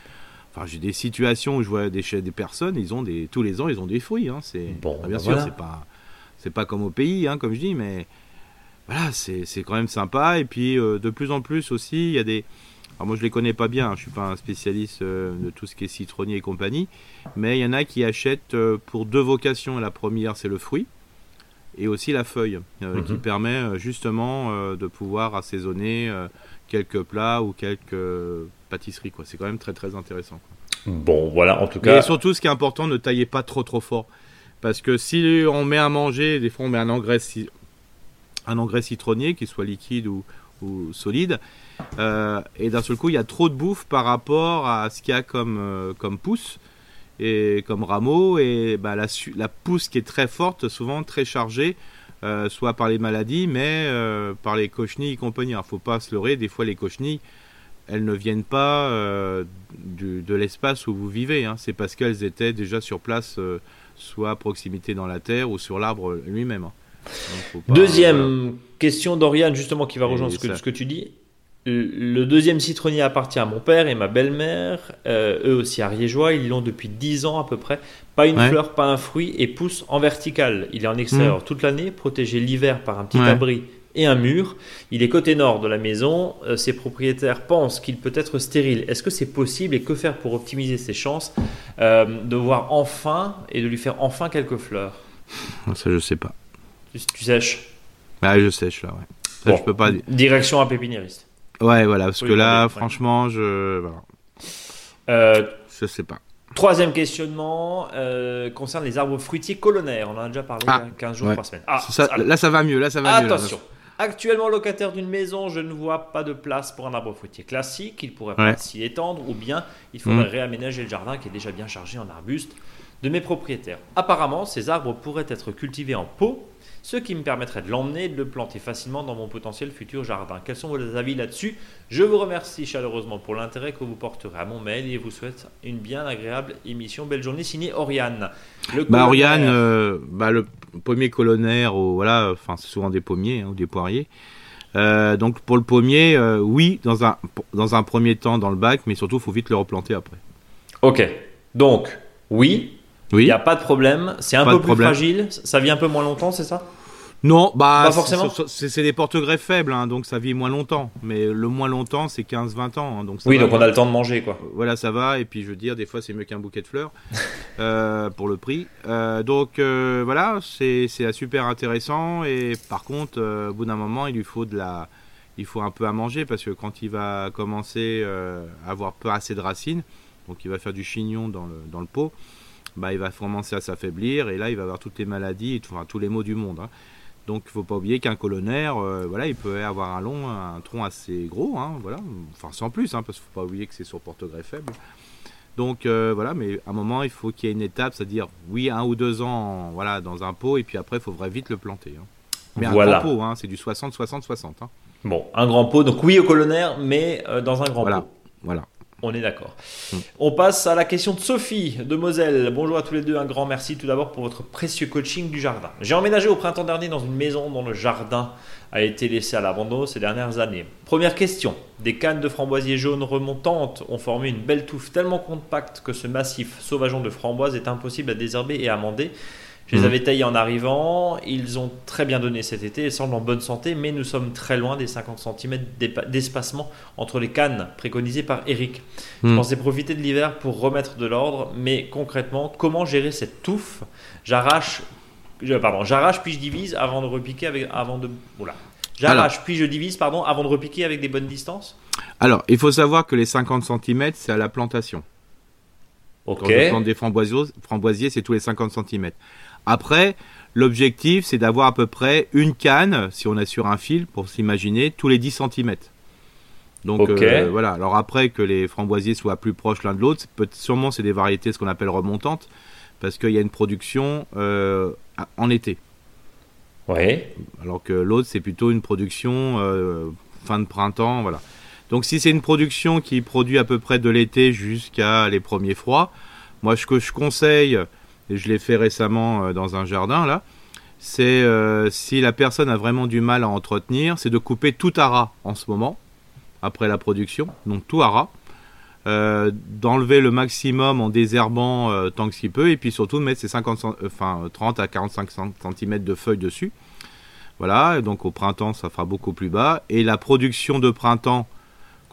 Enfin, j'ai des situations où je vois des, des personnes, ils ont des, tous les ans, ils ont des fruits. Hein. C'est, bon, bien bah sûr, c'est pas, c'est pas comme au pays, hein, comme je dis, mais voilà, c'est, quand même sympa. Et puis, euh, de plus en plus aussi, il y a des. Alors, moi, je les connais pas bien, hein. je suis pas un spécialiste euh, de tout ce qui est citronnier et compagnie, mais il y en a qui achètent euh, pour deux vocations. La première, c'est le fruit et aussi la feuille euh, qui mhm. permet euh, justement euh, de pouvoir assaisonner quelques plats ou quelques pâtisseries. Quoi. C'est quand même très très intéressant. Bon, voilà, en tout cas. Et surtout, ce qui est important, ne taillez pas trop trop fort. Parce que si on met à manger, des fois on met un engrais, un engrais citronnier, qu'il soit liquide ou, ou solide, et d'un seul coup, il y a trop de bouffe par rapport à ce qu'il y a comme, comme pousse et comme rameau et bah, la, la pousse qui est très forte, souvent très chargée, soit par les maladies, mais par les cochenilles et compagnie. Il ne faut pas se leurrer, des fois les cochenilles, elles ne viennent pas de l'espace où vous vivez. Hein. C'est parce qu'elles étaient déjà sur place, soit à proximité dans la terre ou sur l'arbre lui-même. Hein. Deuxième question d'Oriane, justement, qui va rejoindre ce que, tu dis. Le deuxième citronnier appartient à mon père et ma belle-mère, euh, eux aussi ariégeois, ils l'ont depuis 10 ans à peu près. Pas une fleur, pas un fruit et pousse en vertical. Il est en extérieur hmm. toute l'année, protégé l'hiver par un petit abri et un mur. Il est côté nord de la maison. Euh, ses propriétaires pensent qu'il peut être stérile. Est-ce que c'est possible et que faire pour optimiser ses chances euh, de voir enfin et de lui faire enfin quelques fleurs? Ça, je sais pas. Tu, sèches? Ouais, je sèche là, ouais. Ça, je peux pas Direction à pépiniériste. Ouais, voilà, parce que là, franchement, je. Voilà. Euh, je sais pas. Troisième questionnement euh, concerne les arbres fruitiers colonnaires. On en a déjà parlé ah, 15 jours, 3 semaines. Ah, là, ça va mieux. Là, ça va Attention. Actuellement locataire d'une maison, je ne vois pas de place pour un arbre fruitier classique. Il pourrait pas s'y étendre ou bien il faudrait mm. réaménager le jardin qui est déjà bien chargé en arbustes de mes propriétaires. Apparemment, ces arbres pourraient être cultivés en pot ce qui me permettrait de l'emmener et de le planter facilement dans mon potentiel futur jardin. Quels sont vos avis là-dessus? Je vous remercie chaleureusement pour l'intérêt que vous porterez à mon mail et vous souhaite une bien agréable émission. Belle journée, signé Oriane. Le bah, Oriane, euh, bah, le pommier colonnaire, voilà, enfin, c'est souvent des pommiers hein, ou des poiriers. Euh, donc pour le pommier, euh, oui, dans un, dans un premier temps dans le bac, mais surtout, il faut vite le replanter après. Ok, donc oui, il n'y a pas de problème. C'est un peu plus fragile. Ça vit un peu moins longtemps, c'est ça? Non, bah, forcément. C'est des porte-greffes faibles, hein, donc ça vit moins longtemps. Mais le moins longtemps, c'est 15-20 ans. Hein, donc oui, donc on a le temps de manger, quoi. Voilà, ça va. Et puis, je veux dire, des fois, c'est mieux qu'un bouquet de fleurs euh, pour le prix. Euh, donc, euh, voilà, c'est super intéressant. Et par contre, au bout d'un moment, il lui faut de la, il faut un peu à manger parce que quand il va commencer à avoir pas assez de racines, donc il va faire du chignon dans le, dans le pot bah, il va commencer à s'affaiblir et là il va avoir toutes les maladies, enfin, tous les maux du monde. Hein. Donc il faut pas oublier qu'un colonnaire, euh, voilà, il peut avoir un long, un tronc assez gros, hein, voilà, enfin sans plus, hein, parce qu'il faut pas oublier que c'est sur porte-greffe faible. Donc euh, voilà, mais à un moment il faut qu'il y ait une étape, c'est-à-dire oui un ou deux ans, voilà, dans un pot, et puis après il faudrait vite le planter. Mais un grand pot, c'est du 60-60-60. Bon, un grand pot, donc oui au colonnaire, mais euh, dans un grand voilà. pot. Voilà. On est d'accord. Mm. On passe à la question de Sophie de Moselle. Bonjour à tous les deux, un grand merci tout d'abord pour votre précieux coaching du jardin. J'ai emménagé au printemps dernier dans une maison dont le jardin a été laissé à l'abandon ces dernières années. Première question, des cannes de framboisier jaune remontantes ont formé une belle touffe tellement compacte que ce massif sauvageon de framboises est impossible à désherber et à amender. Je les mhm. avais taillés en arrivant, ils ont très bien donné cet été et semblent en bonne santé, mais nous sommes très loin des 50 cm d'espacement entre les cannes préconisées par Eric. Je mhm. pensais profiter de l'hiver pour remettre de l'ordre, mais concrètement, comment gérer cette touffe? J'arrache, pardon, j'arrache puis je divise avant de repiquer avec, avant de, J'arrache puis je divise pardon avant de repiquer avec des bonnes distances? Alors, il faut savoir que les 50 cm, c'est à la plantation. Ok. Quand on plante des framboisiers, framboisiers c'est tous les 50 cm. Après, l'objectif, c'est d'avoir à peu près une canne, si on est sur un fil, pour s'imaginer, tous les 10 cm. Donc euh, voilà. Alors après que les framboisiers soient plus proches l'un de l'autre, sûrement c'est des variétés ce qu'on appelle remontantes, parce qu'il y a une production euh, en été. Oui. Alors que l'autre c'est plutôt une production euh, fin de printemps, voilà. Donc si c'est une production qui produit à peu près de l'été jusqu'à les premiers froids, moi ce que je conseille, et je l'ai fait récemment euh, dans un jardin là, c'est euh, si la personne a vraiment du mal à entretenir, c'est de couper tout à ras en ce moment, après la production, donc tout à ras, euh, d'enlever le maximum en désherbant tant que s'il peut, et puis surtout de mettre ses 50, enfin, 30 à 45 cm de feuilles dessus. Voilà, donc au printemps ça fera beaucoup plus bas, et la production de printemps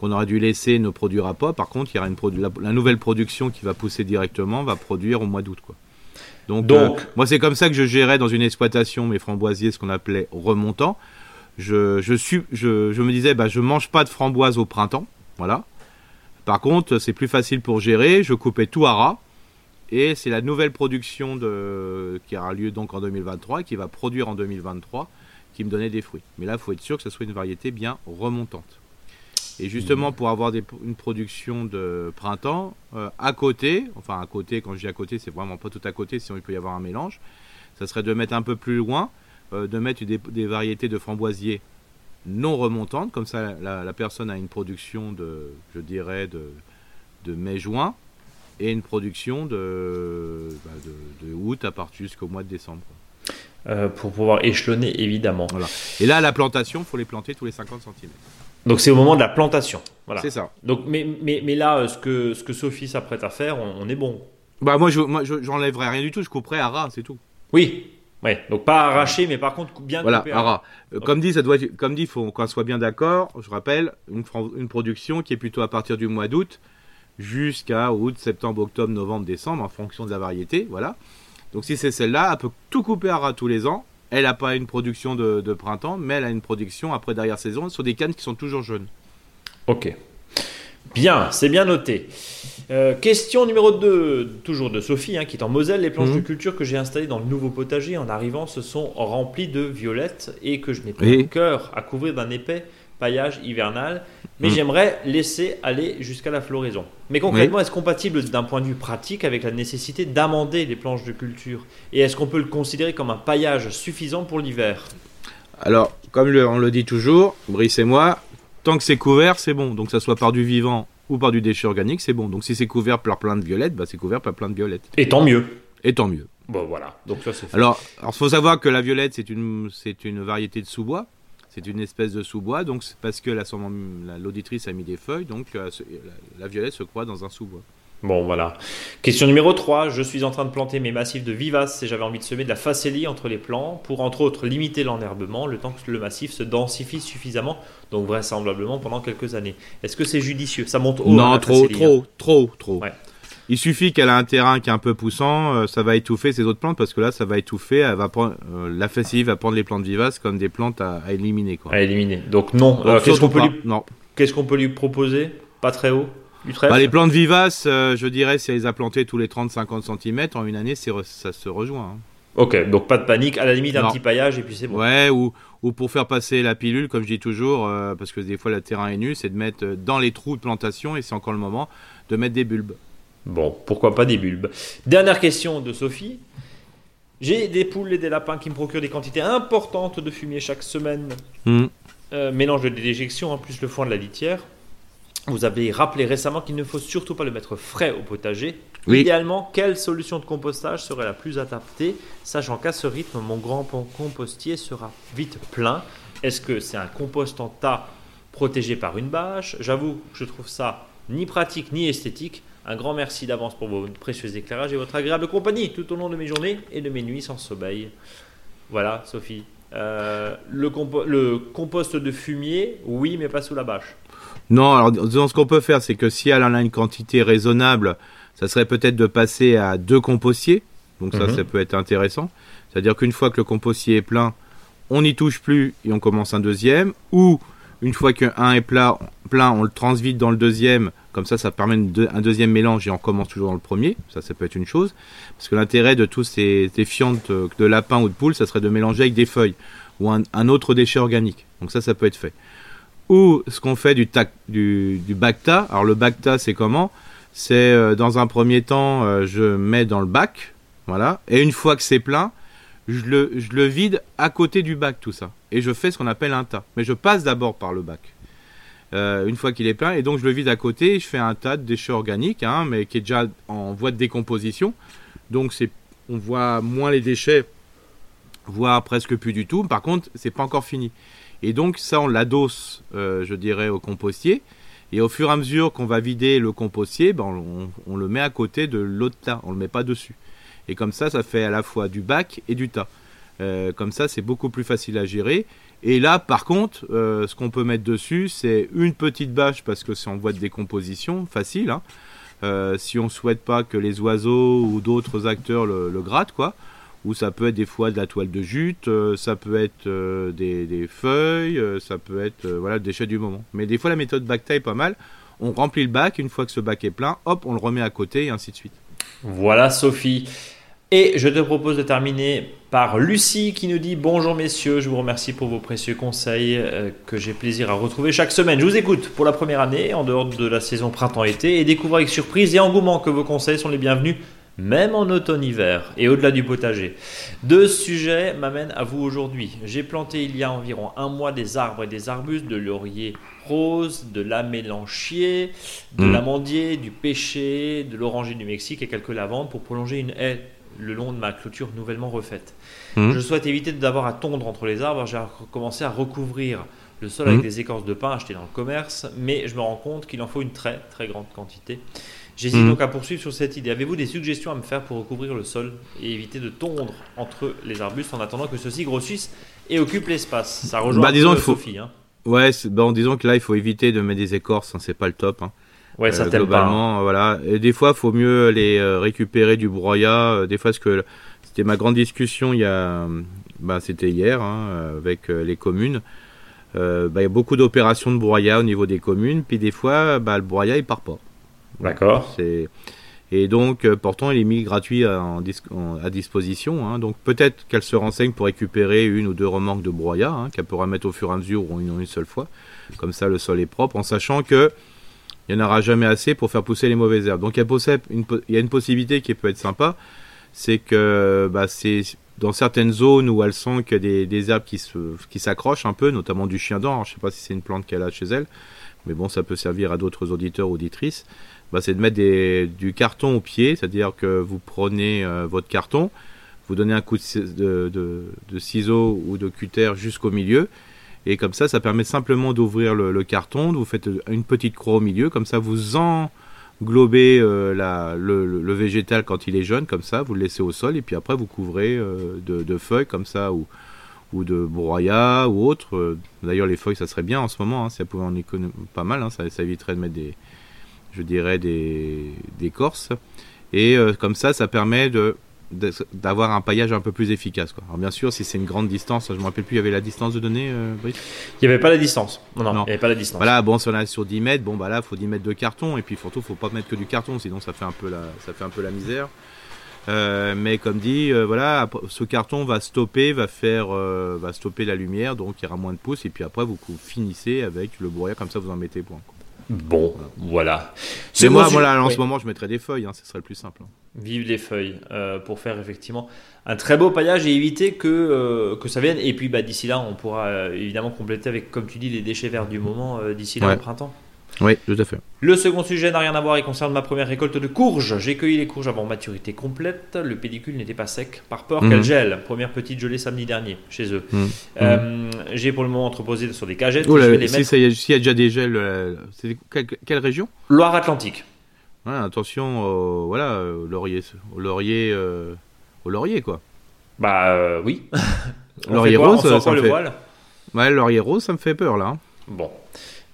qu'on aurait dû laisser ne produira pas. Par contre, il y aura une la, nouvelle production qui va pousser directement, va produire au mois d'août. Donc, euh, moi, c'est comme ça que je gérais dans une exploitation mes framboisiers, ce qu'on appelait remontant. Je, je, suis, je, je me disais, bah, je mange pas de framboises au printemps. Voilà. Par contre, c'est plus facile pour gérer. Je coupais tout à ras. Et c'est la nouvelle production de, qui aura lieu donc en 2023 et qui va produire en 2023 qui me donnait des fruits. Mais là, il faut être sûr que ce soit une variété bien remontante. Et justement, pour avoir une production de printemps, euh, à côté, enfin à côté, quand je dis à côté, c'est vraiment pas tout à côté, sinon il peut y avoir un mélange, ça serait de mettre un peu plus loin de mettre des, variétés de framboisiers non remontantes, comme ça la, personne a une production de, je dirais, de, de mai-juin, et une production de, bah, de, août à partir jusqu'au mois de décembre. Euh, pour pouvoir échelonner évidemment. Voilà. Et là, la plantation, il faut les planter tous les 50 cm. Donc c'est au moment de la plantation. Voilà. C'est ça. Donc, mais, mais, mais là, euh, ce que, ce que Sophie s'apprête à faire, on, est bon. Bah moi, je, moi, j'enlèverai rien du tout, je couperai à ras, c'est tout. Oui. Ouais. Donc pas arraché, mais par contre bien voilà, à ras. Euh, comme dit, ça doit, comme dit, faut qu'on soit bien d'accord. Je rappelle, une, une production qui est plutôt à partir du mois d'août jusqu'à août, septembre, octobre, novembre, décembre, en fonction de la variété. Voilà. Donc si c'est celle-là, elle peut tout couper à ras tous les ans. Elle n'a pas une production de, printemps, mais elle a une production après derrière saison sur des cannes qui sont toujours jeunes. Ok. Bien, c'est bien noté. Euh, question numéro 2, toujours de Sophie, hein, qui est en Moselle. Les planches mhm. de culture que j'ai installées dans le nouveau potager en arrivant se sont remplies de violettes et que je n'ai pas le cœur à couvrir d'un épais paillage hivernal, mais mm. j'aimerais laisser aller jusqu'à la floraison. Mais concrètement, est-ce compatible d'un point de vue pratique avec la nécessité d'amender les planches de culture? Et est-ce qu'on peut le considérer comme un paillage suffisant pour l'hiver? Alors, comme on le dit toujours, Brice et moi, tant que c'est couvert, c'est bon. Donc, ça soit par du vivant ou par du déchet organique, c'est bon. Donc, si c'est couvert par plein de violettes, bah, c'est couvert par plein de violettes. Et tant mieux. Et tant mieux. Bon, voilà. Donc, ça, c'est Alors, il faut savoir que la violette, c'est une, c'est une variété de sous-bois. C'est une espèce de sous-bois, donc c'est parce que l'auditrice a mis des feuilles, donc euh, la, violette se croit dans un sous-bois. Bon, voilà. Question numéro 3. Je suis en train de planter mes massifs de vivaces et j'avais envie de semer de la facélie entre les plants pour, entre autres, limiter l'enherbement le temps que le massif se densifie suffisamment, donc vraisemblablement pendant quelques années. Est-ce que c'est judicieux? Ça monte haut Non, trop, trop, hein. trop, trop, trop. Il suffit qu'elle a un terrain qui est un peu poussant, euh, ça va étouffer ces autres plantes parce que là, ça va étouffer. Elle va prendre, euh, la facile va prendre les plantes vivaces comme des plantes à, éliminer. Quoi. À éliminer. Donc non. Qu'est-ce qu'on peut lui... non. Qu'est-ce qu'on peut lui proposer? Pas très haut? Bah, les plantes vivaces, euh, je dirais, si elle les a plantées tous les 30-50 cm en une année, ça se rejoint. Hein. Ok, donc pas de panique, à la limite un petit paillage et puis c'est bon. Ouais, ou, ou pour faire passer la pilule, comme je dis toujours, parce que des fois le terrain est nu, c'est de mettre dans les trous de plantation, et c'est encore le moment, de mettre des bulbes. Bon, pourquoi pas des bulbes. Dernière question de Sophie. J'ai des poules et des lapins qui me procurent des quantités importantes de fumier chaque semaine. Hmm. Euh, mélange de déjection en plus le foin de la litière. Vous avez rappelé récemment qu'il ne faut surtout pas le mettre frais au potager. Idéalement, quelle solution de compostage serait la plus adaptée, sachant qu'à ce rythme, mon grand compostier sera vite plein Est-ce que c'est un compost en tas protégé par une bâche? J'avoue, je trouve ça ni pratique ni esthétique. Un grand merci d'avance pour vos précieux éclairages et votre agréable compagnie tout au long de mes journées et de mes nuits sans sommeil. Voilà, Sophie. Euh, le, compost de fumier, oui, mais pas sous la bâche. Non, alors disons, ce qu'on peut faire, c'est que si elle en a une quantité raisonnable, ça serait peut-être de passer à deux compostiers. Donc ça, mhm. ça peut être intéressant. C'est-à-dire qu'une fois que le compostier est plein, on n'y touche plus et on commence un deuxième. Ou une fois qu'un est plein, on le transvite dans le deuxième comme ça, ça permet un deuxième mélange et on commence toujours dans le premier. Ça, ça peut être une chose. Parce que l'intérêt de tous ces, fientes de lapin ou de poule, ça serait de mélanger avec des feuilles ou un, autre déchet organique. Donc ça, ça peut être fait. Ou ce qu'on fait du, du, du, bacta. Alors le bacta, c'est comment? C'est euh, dans un premier temps, euh, je mets dans le bac. Voilà. Et une fois que c'est plein, je le, je le vide à côté du bac, tout ça. Et je fais ce qu'on appelle un tas. Mais je passe d'abord par le bac. Euh, une fois qu'il est plein. Et donc je le vide à côté, je fais un tas de déchets organiques, hein, mais qui est déjà en voie de décomposition. Donc c'est, on voit moins les déchets, voire presque plus du tout. Par contre, c'est pas encore fini. Et donc ça, on l'adosse, euh, je dirais, au compostier. Et au fur et à mesure qu'on va vider le compostier, ben on, le met à côté de l'autre tas, on le met pas dessus. Et comme ça, ça fait à la fois du bac et du tas. Euh, comme ça, c'est beaucoup plus facile à gérer. Et là, par contre, euh, ce qu'on peut mettre dessus, c'est une petite bâche parce que c'est en voie de décomposition, facile. Hein. Euh, si on souhaite pas que les oiseaux ou d'autres acteurs le, grattent, quoi. Ou ça peut être des fois de la toile de jute, euh, ça peut être des, feuilles, ça peut être voilà le déchet du moment. Mais des fois, la méthode bac est pas mal. On remplit le bac, une fois que ce bac est plein, hop, on le remet à côté et ainsi de suite. Voilà, Sophie. Et je te propose de terminer par Lucie qui nous dit Bonjour messieurs, je vous remercie pour vos précieux conseils euh, que j'ai plaisir à retrouver chaque semaine. Je vous écoute pour la première année en dehors de la saison printemps-été et découvre avec surprise et engouement que vos conseils sont les bienvenus. même en automne-hiver et au-delà du potager. Deux sujets m'amènent à vous aujourd'hui. J'ai planté il y a environ un mois des arbres et des arbustes, de laurier rose, de l'amélanchier, de Mm. l'amandier, du pêcher, de l'oranger du Mexique et quelques lavandes pour prolonger une haie le long de ma clôture nouvellement refaite. Mm. Je souhaite éviter d'avoir à tondre entre les arbres. J'ai commencé à recouvrir le sol avec Mm. des écorces de pin achetées dans le commerce, mais je me rends compte qu'il en faut une très très grande quantité. J'hésite Mm. donc à poursuivre sur cette idée. Avez-vous des suggestions à me faire pour recouvrir le sol et éviter de tondre entre les arbustes en attendant que ceux-ci grossissent et occupent l'espace? Ça rejoint Bah, disons, peu il faut- Sophie. hein. Ouais, bon, disons que là, il faut éviter de mettre des écorces, hein, c'est pas le top. hein. Ouais, ça Euh, pas. hein. globalement, euh, voilà. Et des fois, faut mieux les euh, récupérer du broyat. euh, des fois, parce que c'était ma grande discussion il y a, euh, bah, c'était hier hein, avec les communes. Euh, bah, il y a beaucoup d'opérations de broyat au niveau des communes, puis des fois, bah, le broyat il part pas. D'accord. C'est et donc pourtant il est mis gratuit à, en dis- en- à disposition. hein. donc peut-être qu'elle se renseigne pour récupérer une ou deux remorques de broyat hein, qu'elle pourra mettre au fur et à mesure ou une, une seule fois. Comme ça le sol est propre, en sachant que il n'y en aura jamais assez pour faire pousser les mauvaises herbes. Donc il y a, une, possibilité qui peut être sympa, c'est que bah, c'est dans certaines zones où elle sent qu'il y a des, herbes qui s'accrochent un peu, notamment du chien d'or. Je sais pas si c'est une plante qu'elle a chez elle, mais bon, ça peut servir à d'autres auditeurs auditrices. Bah, c'est de mettre du carton au pied, c'est-à-dire que vous prenez euh, votre carton, vous donnez un coup de- de ciseau ou de cutter jusqu'au milieu, et comme ça, ça permet simplement d'ouvrir le, carton, vous faites une petite croix au milieu, comme ça vous englobez euh, le, végétal quand il est jeune, comme ça, vous le laissez au sol, et puis après vous couvrez euh, de, feuilles comme ça, ou, de broyat ou autre. Euh, D'ailleurs, les feuilles, ça serait bien en ce moment, hein, ça pouvait en économiser pas mal, hein, ça, éviterait de mettre des, je dirais, des, corses. Et comme ça, ça permet de- d'avoir un paillage un peu plus efficace. Quoi. Alors bien sûr, si c'est une grande distance, je me rappelle plus, il y avait la distance de données, euh, Brice? Il n'y avait pas la distance. Non, non, Non. il n'y avait pas la distance. Voilà, bon, si on est sur 10 mètres, bon, bah là, faut 10 mètres de carton, et puis surtout, faut pas mettre que du carton, sinon ça fait un peu la, ça fait un peu la misère. Euh, mais comme dit, euh, voilà, ce carton va stopper, va faire, va stopper la lumière, donc il y aura moins de pouces, et puis après, vous, vous finissez avec le broyat, comme ça, vous en mettez point. quoi. Bon, voilà. C'est moi, voilà, en Oui. ce moment, je mettrais des feuilles, hein, ce serait le plus simple. hein. Vive les feuilles euh, pour faire effectivement un très beau paillage et éviter que, euh, que ça vienne. Et puis bah, d'ici là, on pourra euh, évidemment compléter avec, comme tu dis, les déchets verts du moment euh, d'ici là Ouais. au printemps. Oui, tout à fait. Le second sujet n'a rien à voir et concerne ma première récolte de courges. J'ai cueilli les courges avant maturité complète. Le pédicule n'était pas sec par peur Mhm. qu'elle gèle. Première petite gelée samedi dernier chez eux. Mhm. Euh, J'ai pour le moment entreposé sur des cagettes. Oh et là, je vais les si mettre ça y a déjà des gels, euh, c'est quelle, quelle région? Loire-Atlantique. Ouais, Attention, voilà, au laurier, au laurier, euh, au laurier quoi. Bah oui. Laurier quoi rose, ça me fait- Ouais, laurier rose, ça me fait peur là. Bon.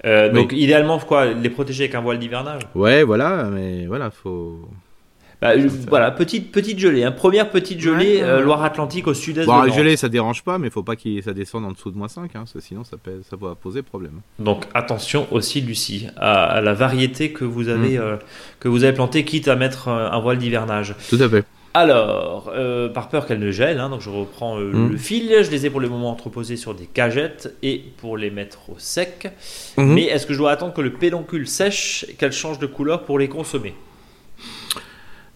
Euh, Oui. donc idéalement quoi les protéger avec un voile d'hivernage Ouais, voilà, mais voilà, faut. Bah, je- voilà petite petite gelée hein. première petite gelée Ouais, euh. Loire-Atlantique au sud-est Bon, de le Nantes. gelé, ça dérange pas, mais faut pas qu'il ça descende en dessous de moins 5, hein, parce que sinon ça, pèse- ça va poser problème. donc attention aussi Lucie à, à la variété que vous avez Mm. euh, que vous avez plantée quitte à mettre euh, un voile d'hivernage Tout à fait. Alors euh, par peur qu'elle ne gèle hein, donc je reprends euh, Mm. le fil je les ai pour le moment entreposés sur des cagettes et pour les mettre au sec Mhm. mais est-ce que je dois attendre que le pédoncule sèche et qu'elle change de couleur pour les consommer?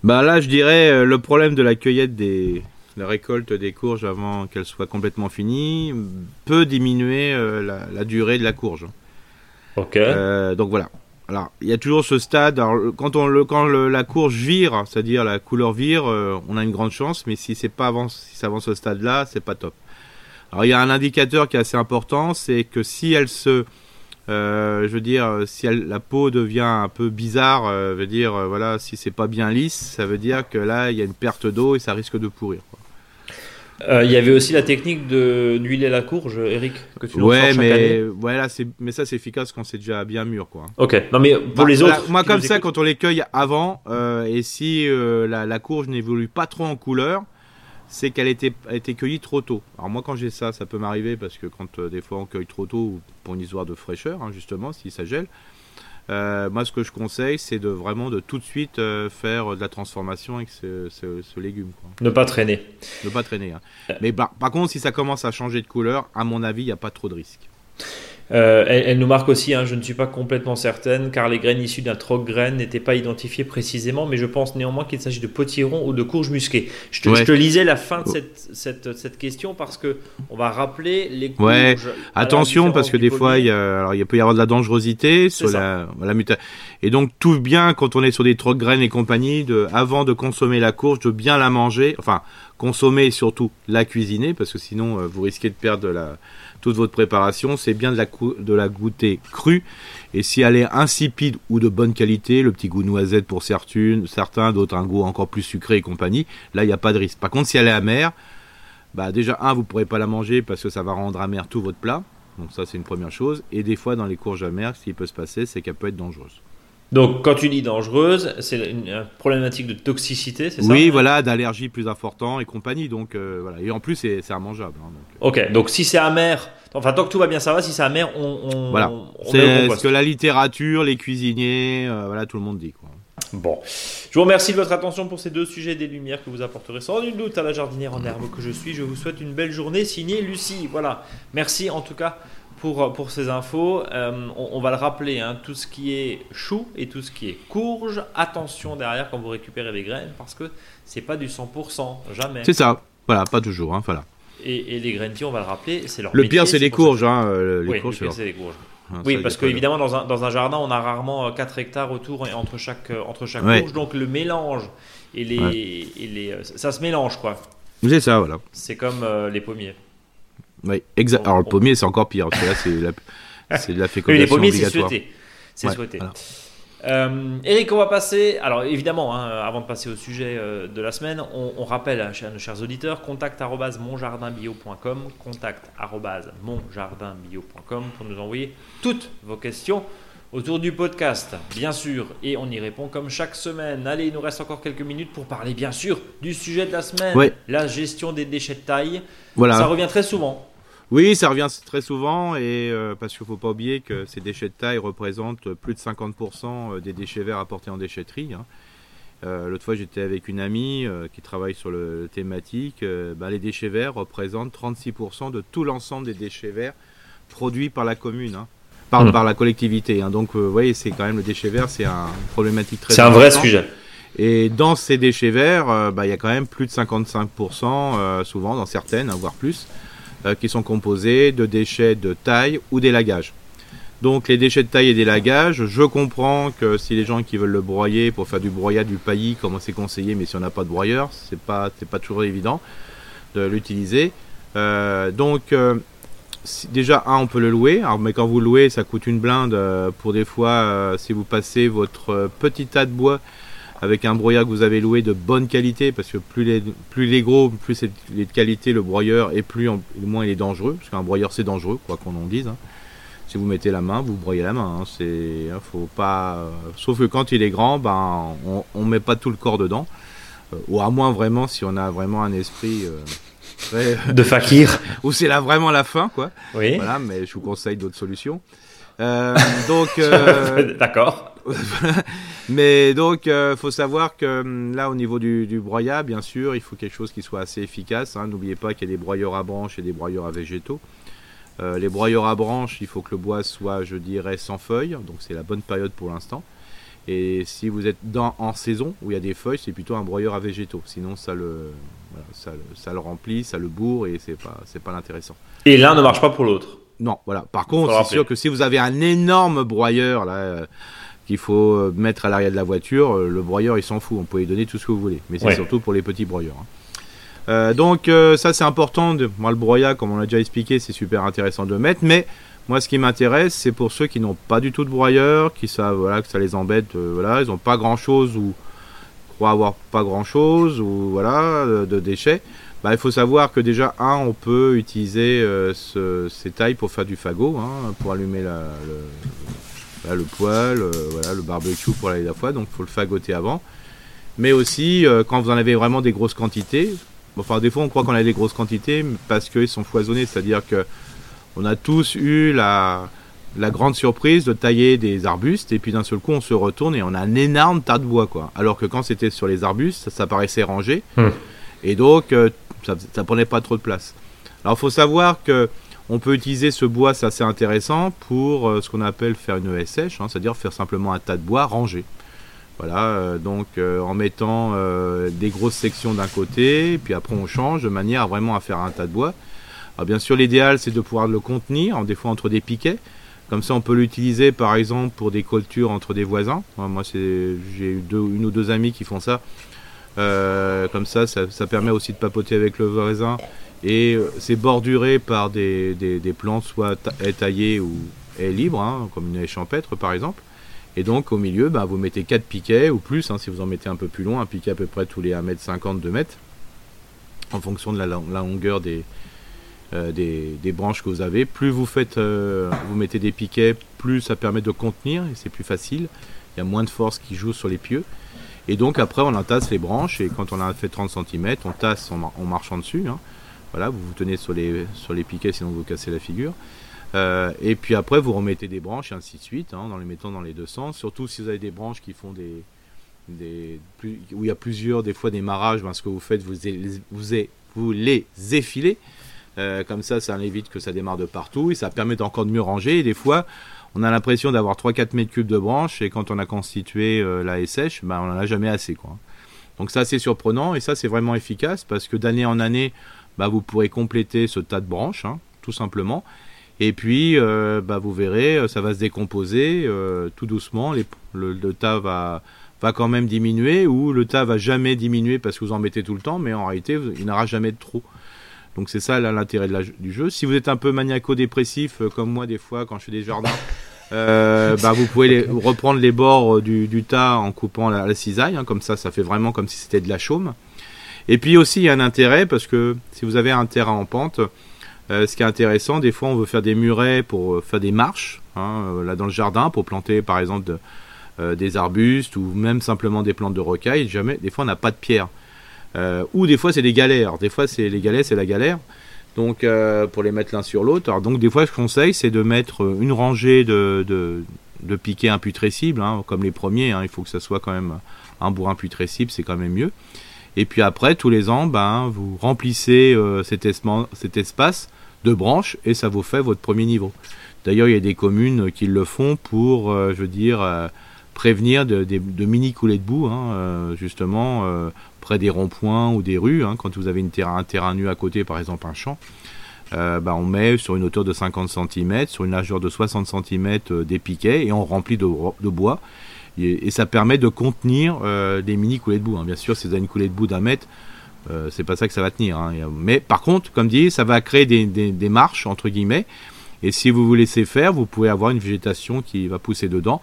Bah là, je dirais euh, le problème de la cueillette des la récolte des courges avant qu'elle soit complètement finie peut diminuer euh, la, la durée de la courge. ok donc voilà. Alors, il y a toujours ce stade. Alors, quand on le, quand la courge vire, c'est-à-dire la couleur vire, euh, on a une grande chance. Mais si c'est pas avant, si ça avance ce stade-là, c'est pas top. Alors, il y a un indicateur qui est assez important, c'est que si elle se, euh, je veux dire, si elle, la peau devient un peu bizarre, euh, veut dire, euh, voilà, si c'est pas bien lisse, ça veut dire que là, il y a une perte d'eau et ça risque de pourrir. quoi. Euh, Il y avait aussi la technique de d'huiler la courge, Eric, que tu nous Ouais, mais voilà, c'est, mais ça c'est efficace quand c'est déjà bien mûr, quoi. Ok, non mais pour Bah, les autres. moi, qui comme ça, écoutent- quand on les cueille avant, euh, et si euh, la, la courge n'évolue pas trop en couleur, c'est qu'elle était, a été cueillie trop tôt. Alors moi, quand j'ai ça, ça peut m'arriver parce que quand euh, des fois on cueille trop tôt, ou pour une histoire de fraîcheur, hein, justement, si ça gèle, euh, moi, ce que je conseille, c'est de vraiment de tout de suite euh, faire de la transformation avec ce, ce- ce légume. Quoi. Ne pas traîner. Ne pas traîner. hein. Euh. Mais par contre, si ça commence à changer de couleur, à mon avis, il n'y a pas trop de risque. Euh, elle, nous marque aussi, hein, je ne suis pas complètement certaine, car les graines issues d'un troc graine n'étaient pas identifiées précisément, mais je pense néanmoins qu'il s'agit de potiron ou de courge musquée. Je te, je te, lisais la fin de cette, cette, cette, question parce que on va rappeler les courges. Ouais. Attention, parce que des fois, il, y a, alors, il peut y avoir de la dangerosité sur la, la mutation. Et donc, tout bien, quand on est sur des troc graines et compagnie, avant de consommer la courge, de bien la manger, enfin, consommer et surtout la cuisiner, parce que sinon, euh, vous risquez de perdre toute votre préparation, c'est bien de la, goûter crue. Et si elle est insipide ou de bonne qualité, le petit goût noisette pour certains, d'autres un goût encore plus sucré et compagnie, là il n'y a pas de risque. Par contre, si elle est amère, bah déjà un, vous pourrez pas la manger parce que ça va rendre amer tout votre plat. Donc ça c'est une première chose. Et des fois dans les courges amères, ce qui peut se passer, c'est qu'elle peut être dangereuse. Donc, quand tu dis dangereuse, c'est une problématique de toxicité, c'est ça? Oui, voilà, d'allergie plus important et compagnie. Donc, euh, voilà. Et en plus, c'est immangeable. Hein, euh. Ok, donc si c'est amer, enfin, tant que tout va bien, ça va. Si c'est amer, on. on voilà. C'est ce que la littérature, les cuisiniers, euh, voilà, tout le monde dit. Quoi. Bon, je vous remercie de votre attention pour ces deux sujets des lumières que vous apporterez sans nul doute à la jardinière en herbe que je suis. Je vous souhaite une belle journée, signée Lucie. Voilà, merci en tout cas pour, pour ces infos. Euh, on, va le rappeler, hein, tout ce qui est chou et tout ce qui est courge, attention derrière quand vous récupérez les graines parce que c'est pas du 100%, jamais. C'est ça, voilà, pas toujours, hein, voilà. Et, et les graines on va le rappeler, c'est leur Le pire, c'est les courges, hein, euh, les courges, c'est les courges. Ah, oui, parce qu'évidemment, dans un, dans un jardin, on a rarement 4 euh, hectares autour et entre chaque, entre chaque courge, donc le mélange et les, et les, ça se mélange, quoi. C'est ça, voilà. C'est comme les pommiers. Oui, exact. Alors le pommier, c'est encore pire. Parce là, c'est la, c'est de la fécondation les pommiers, c'est souhaité. C'est souhaité. Euh, Eric, on va passer. Alors évidemment, hein, avant de passer au sujet euh, de la semaine, on, rappelle à, nos chers auditeurs contact monjardinbio.com, contact monjardinbio.com pour nous envoyer toutes vos questions autour du podcast, bien sûr, et on y répond comme chaque semaine. Allez, il nous reste encore quelques minutes pour parler, bien sûr, du sujet de la semaine, la gestion des déchets de taille. Voilà. Ça revient très souvent. Oui, ça revient très souvent et euh, parce qu'il ne faut pas oublier que ces déchets de taille représentent plus de 50% euh, des déchets verts apportés en déchetterie. Hein. Euh, l'autre fois, j'étais avec une amie qui travaille sur le, thématique. Bah, les déchets verts représentent 36% de tout l'ensemble des déchets verts produits par la commune, hein. par, mmh. par, la collectivité. Hein. Donc, vous voyez, c'est quand même le déchet vert, c'est un problématique très. C'est un vrai sujet. Et dans ces déchets verts, bah, il y a quand même plus de 55%, souvent dans certaines, voire plus, euh, qui sont composés de déchets de taille ou d'élagage. Donc les déchets de taille et d'élagage, je comprends que si les gens qui veulent le broyer pour faire du broyat, du paillis, comme c'est conseillé, mais si on n'a pas de broyeur, c'est pas c'est pas toujours évident de l'utiliser. Euh, donc euh, déjà un, on peut le louer, alors, mais quand vous louez, ça coûte une blinde pour des fois si vous passez votre petit tas de bois avec un broyeur que vous avez loué de bonne qualité, parce que plus les, plus les gros, plus il est de qualité le broyeur, et plus moins il est dangereux, parce qu'un broyeur c'est dangereux, quoi qu'on en dise. Hein. Si vous mettez la main, vous broyez la main. Hein. C'est, hein, faut pas. Euh, sauf que quand il est grand, ben on, on met pas tout le corps dedans, euh, ou à moins vraiment si on a vraiment un esprit. Euh, très, de fakir. ou c'est là vraiment la fin, quoi. Oui. Voilà, mais je vous conseille d'autres solutions. donc, d'accord. Mais donc, euh, faut savoir que hum, là, au niveau du, du, broyat, bien sûr, il faut quelque chose qui soit assez efficace. Hein. N'oubliez pas qu'il y a des broyeurs à branches et des broyeurs à végétaux. Euh, les broyeurs à branches, il faut que le bois soit, je dirais, sans feuilles. Donc, c'est la bonne période pour l'instant. Et si vous êtes dans, en saison où il y a des feuilles, c'est plutôt un broyeur à végétaux. Sinon, ça le, ça, ça, le remplit, ça le bourre et c'est pas, c'est pas l'intéressant. Et l'un ne marche pas pour l'autre? Non, voilà. Par contre, c'est sûr que si vous avez un énorme broyeur là. Euh, qu'il faut euh, mettre à l'arrière de la voiture, euh, le broyeur il s'en fout, on peut lui donner tout ce que vous voulez. Mais c'est surtout pour les petits broyeurs. Hein. Euh, donc ça c'est important. De... Moi le broyat, comme on l'a déjà expliqué, c'est super intéressant de mettre. Mais moi ce qui m'intéresse, c'est pour ceux qui n'ont pas du tout de broyeur, qui savent voilà, que ça les embête, voilà, ils n'ont pas grand chose ou croient avoir pas grand chose ou voilà de, déchets. Bah, il faut savoir que déjà, un, on peut utiliser ces tailles pour faire du fagot, hein, pour allumer la, le, le poêle, euh, voilà, le barbecue pour aller la fois, donc il faut le fagoter avant. Mais aussi, euh, quand vous en avez vraiment des grosses quantités, enfin des fois on croit qu'on a des grosses quantités parce qu'ils sont foisonnés, c'est-à-dire que on a tous eu la, la grande surprise de tailler des arbustes et puis d'un seul coup on se retourne et on a un énorme tas de bois quoi. Alors que quand c'était sur les arbustes, ça, paraissait rangé hmm. et donc euh, ça, ça prenait pas trop de place. Alors il faut savoir que on peut utiliser ce bois, c'est assez intéressant, pour ce qu'on appelle faire une haie sèche, hein, c'est-à-dire faire simplement un tas de bois rangé. Voilà, donc en mettant des grosses sections d'un côté, puis après on change de manière vraiment à faire un tas de bois. Alors bien sûr, l'idéal c'est de pouvoir le contenir, des fois entre des piquets. Comme ça, on peut l'utiliser par exemple pour des cultures entre des voisins. Moi, j'ai eu une ou deux amis qui font ça. Euh, comme ça, ça, permet aussi de papoter avec le voisin. Et euh, c'est borduré par des, plantes, soit taillées ou libres, hein, comme une haie champêtre par exemple. Et donc au milieu, bah, vous mettez 4 piquets ou plus, hein, si vous en mettez un peu plus loin, un piquet à peu près tous les 1m50, 2 m, en fonction de la longueur des, euh, des, branches que vous avez. Plus vous faites, euh, vous mettez des piquets, plus ça permet de contenir et c'est plus facile. Il y a moins de force qui joue sur les pieux. Et donc après on entasse les branches et quand on a fait 30 cm, on tasse en, marchant dessus. Hein. Voilà, vous vous tenez sur les, sur les piquets sinon vous cassez la figure. Euh, et puis après vous remettez des branches et ainsi de suite, hein, dans les mettant dans les deux sens. Surtout si vous avez des branches qui font des, des où il y a plusieurs, des fois des marages, ben, ce que vous faites, vous, vous, vous les effilez. Euh, comme ça, ça évite que ça démarre de partout et ça permet d'encore de mieux ranger. Et des fois, on a l'impression d'avoir 3-4 mètres cubes de branches et quand on a constitué euh, la sèche, ben, on n'en a jamais assez. Quoi. Donc ça, c'est surprenant et ça, c'est vraiment efficace parce que d'année en année, bah, vous pourrez compléter ce tas de branches, hein, tout simplement. Et puis, euh, bah, vous verrez, ça va se décomposer tout doucement. le, tas va, va quand même diminuer ou le tas va jamais diminuer parce que vous en mettez tout le temps, mais en réalité, il n'aura jamais de trop. Donc c'est ça l'intérêt du jeu. Si vous êtes un peu maniaco-dépressif euh, comme moi des fois quand je fais des jardins, euh, bah, vous pouvez reprendre les bords euh, du, tas en coupant la, cisaille, hein. comme ça ça fait vraiment comme si c'était de la chaume. Et puis aussi il y a un intérêt parce que si vous avez un terrain en pente, ce qui est intéressant, des fois on veut faire des murets pour faire des marches, hein, là dans le jardin pour planter par exemple des arbustes ou même simplement des plantes de rocaille. Jamais, des fois on n'a pas de pierre. Euh, ou des fois c'est des galères. Des fois c'est les galets, c'est la galère. Donc euh, pour les mettre l'un sur l'autre. Donc des fois je conseille c'est de mettre une rangée de, de, de piquets imputrescibles, hein, comme les premiers. Hein. il faut que ça soit quand même un bourrin imputrescible, c'est quand même mieux. Et puis après tous les ans, ben vous remplissez euh, cet, espace de branches et ça vous fait votre premier niveau. D'ailleurs il y a des communes qui le font pour, je veux dire prévenir de, mini coulées de boue, hein, justement, près des ronds-points ou des rues, hein, quand vous avez une terrain, un terrain nu à côté, par exemple un champ, euh, bah, on met sur une hauteur de 50 cm, sur une largeur de 60 cm euh, des piquets et on remplit de, bois. Et, ça permet de contenir euh, des mini coulées de boue. Hein. Bien sûr, si vous avez une coulée de boue d'un mètre, c'est pas ça que ça va tenir. Hein. Mais par contre, comme dit, ça va créer des, marches entre guillemets. Et si vous vous laissez faire, vous pouvez avoir une végétation qui va pousser dedans.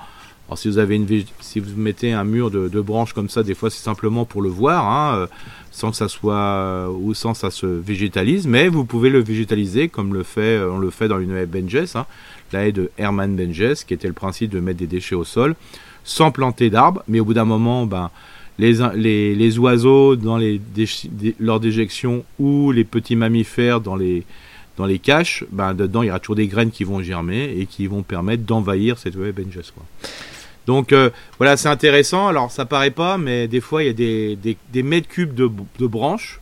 Alors si vous avez une si vous mettez un mur de, branches comme ça, des fois c'est simplement pour le voir, hein, euh, sans que ça soit ou sans que ça se végétalise, mais vous pouvez le végétaliser comme le fait euh, on le fait dans une haie Benjes, hein, la haie de Hermann Benjes, qui était le principe de mettre des déchets au sol, sans planter d'arbres, mais au bout d'un moment, ben les, oiseaux dans les lors d'éjection ou les petits mammifères dans les caches, ben dedans il y aura toujours des graines qui vont germer et qui vont permettre d'envahir cette haie Benjes. Quoi. Donc euh, voilà, c'est intéressant. Alors ça paraît pas, mais des fois il y a des, mètres cubes de, branches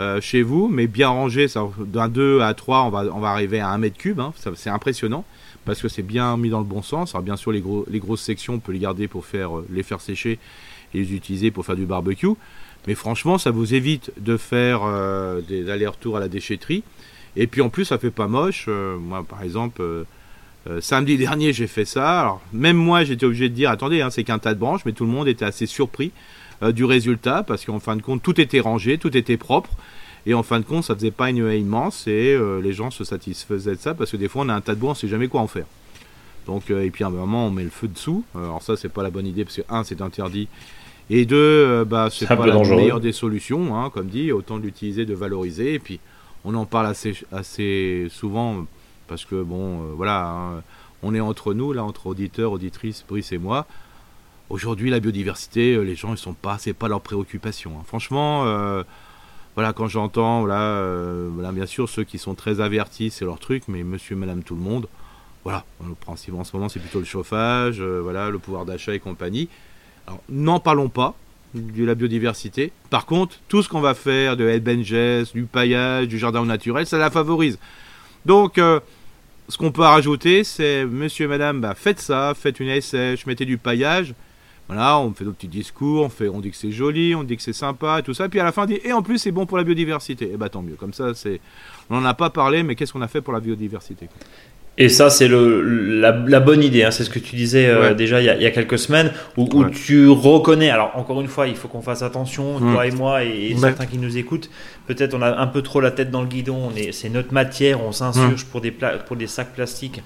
euh, chez vous, mais bien rangées. D'un 2 à 3, on va, arriver à 1 mètre cube. Hein. c'est impressionnant parce que c'est bien mis dans le bon sens. Alors bien sûr, les, gros, les grosses sections, on peut les garder pour faire, euh, les faire sécher et les utiliser pour faire du barbecue. Mais franchement, ça vous évite de faire des allers-retours à la déchetterie. Et puis en plus, ça fait pas moche. moi, par exemple euh, samedi dernier, j'ai fait ça. Même moi, j'étais obligé de dire attendez, hein, c'est qu'un tas de branches, mais tout le monde était assez surpris euh, du résultat parce qu'en fin de compte, tout était rangé, tout était propre. Et en fin de compte, ça faisait pas une haie immense et euh, les gens se satisfaisaient de ça parce que des fois, on a un tas de bois, on sait jamais quoi en faire. Donc, et puis à un moment, on met le feu dessous. Alors, ça, c'est pas la bonne idée parce que, un, c'est interdit. Et deux, bah, c'est pas la meilleure des solutions, hein, comme dit, autant l'utiliser, de valoriser. Et puis, on en parle assez, assez souvent parce que bon, euh, voilà, hein, on est entre nous, là, entre auditeurs, auditrices, Brice et moi. Aujourd'hui, la biodiversité, euh, les gens, ils sont pas, c'est pas leur préoccupation. Hein. Franchement, euh, voilà, quand j'entends, voilà, bien sûr, ceux qui sont très avertis, c'est leur truc, mais monsieur, madame, tout le monde, voilà, le principe en ce moment, c'est plutôt le chauffage, voilà, le pouvoir d'achat et compagnie. Alors, n'en parlons pas de la biodiversité. Par contre, tout ce qu'on va faire de headbenches, du paillage, du jardin naturel, ça la favorise. Donc, euh, ce qu'on peut rajouter, c'est monsieur madame, bah, faites ça, faites une sèche, mettez du paillage. Voilà, on fait nos petits discours, on, fait, on dit que c'est joli, on dit que c'est sympa, tout ça. Puis à la fin, on dit, et en plus, c'est bon pour la biodiversité. Et eh bah tant mieux. Comme ça, c'est. On n'en a pas parlé, mais qu'est-ce qu'on a fait pour la biodiversité et ça, c'est le, la, la, bonne idée. Hein. C'est ce que tu disais euh, déjà il y, a, il y, a, quelques semaines, où, où tu reconnais. Alors encore une fois, il faut qu'on fasse attention, mm. toi et moi et, certains qui nous écoutent. Peut-être on a un peu trop la tête dans le guidon. On est, c'est notre matière. On s'insurge mm. pour des pour des sacs plastiques.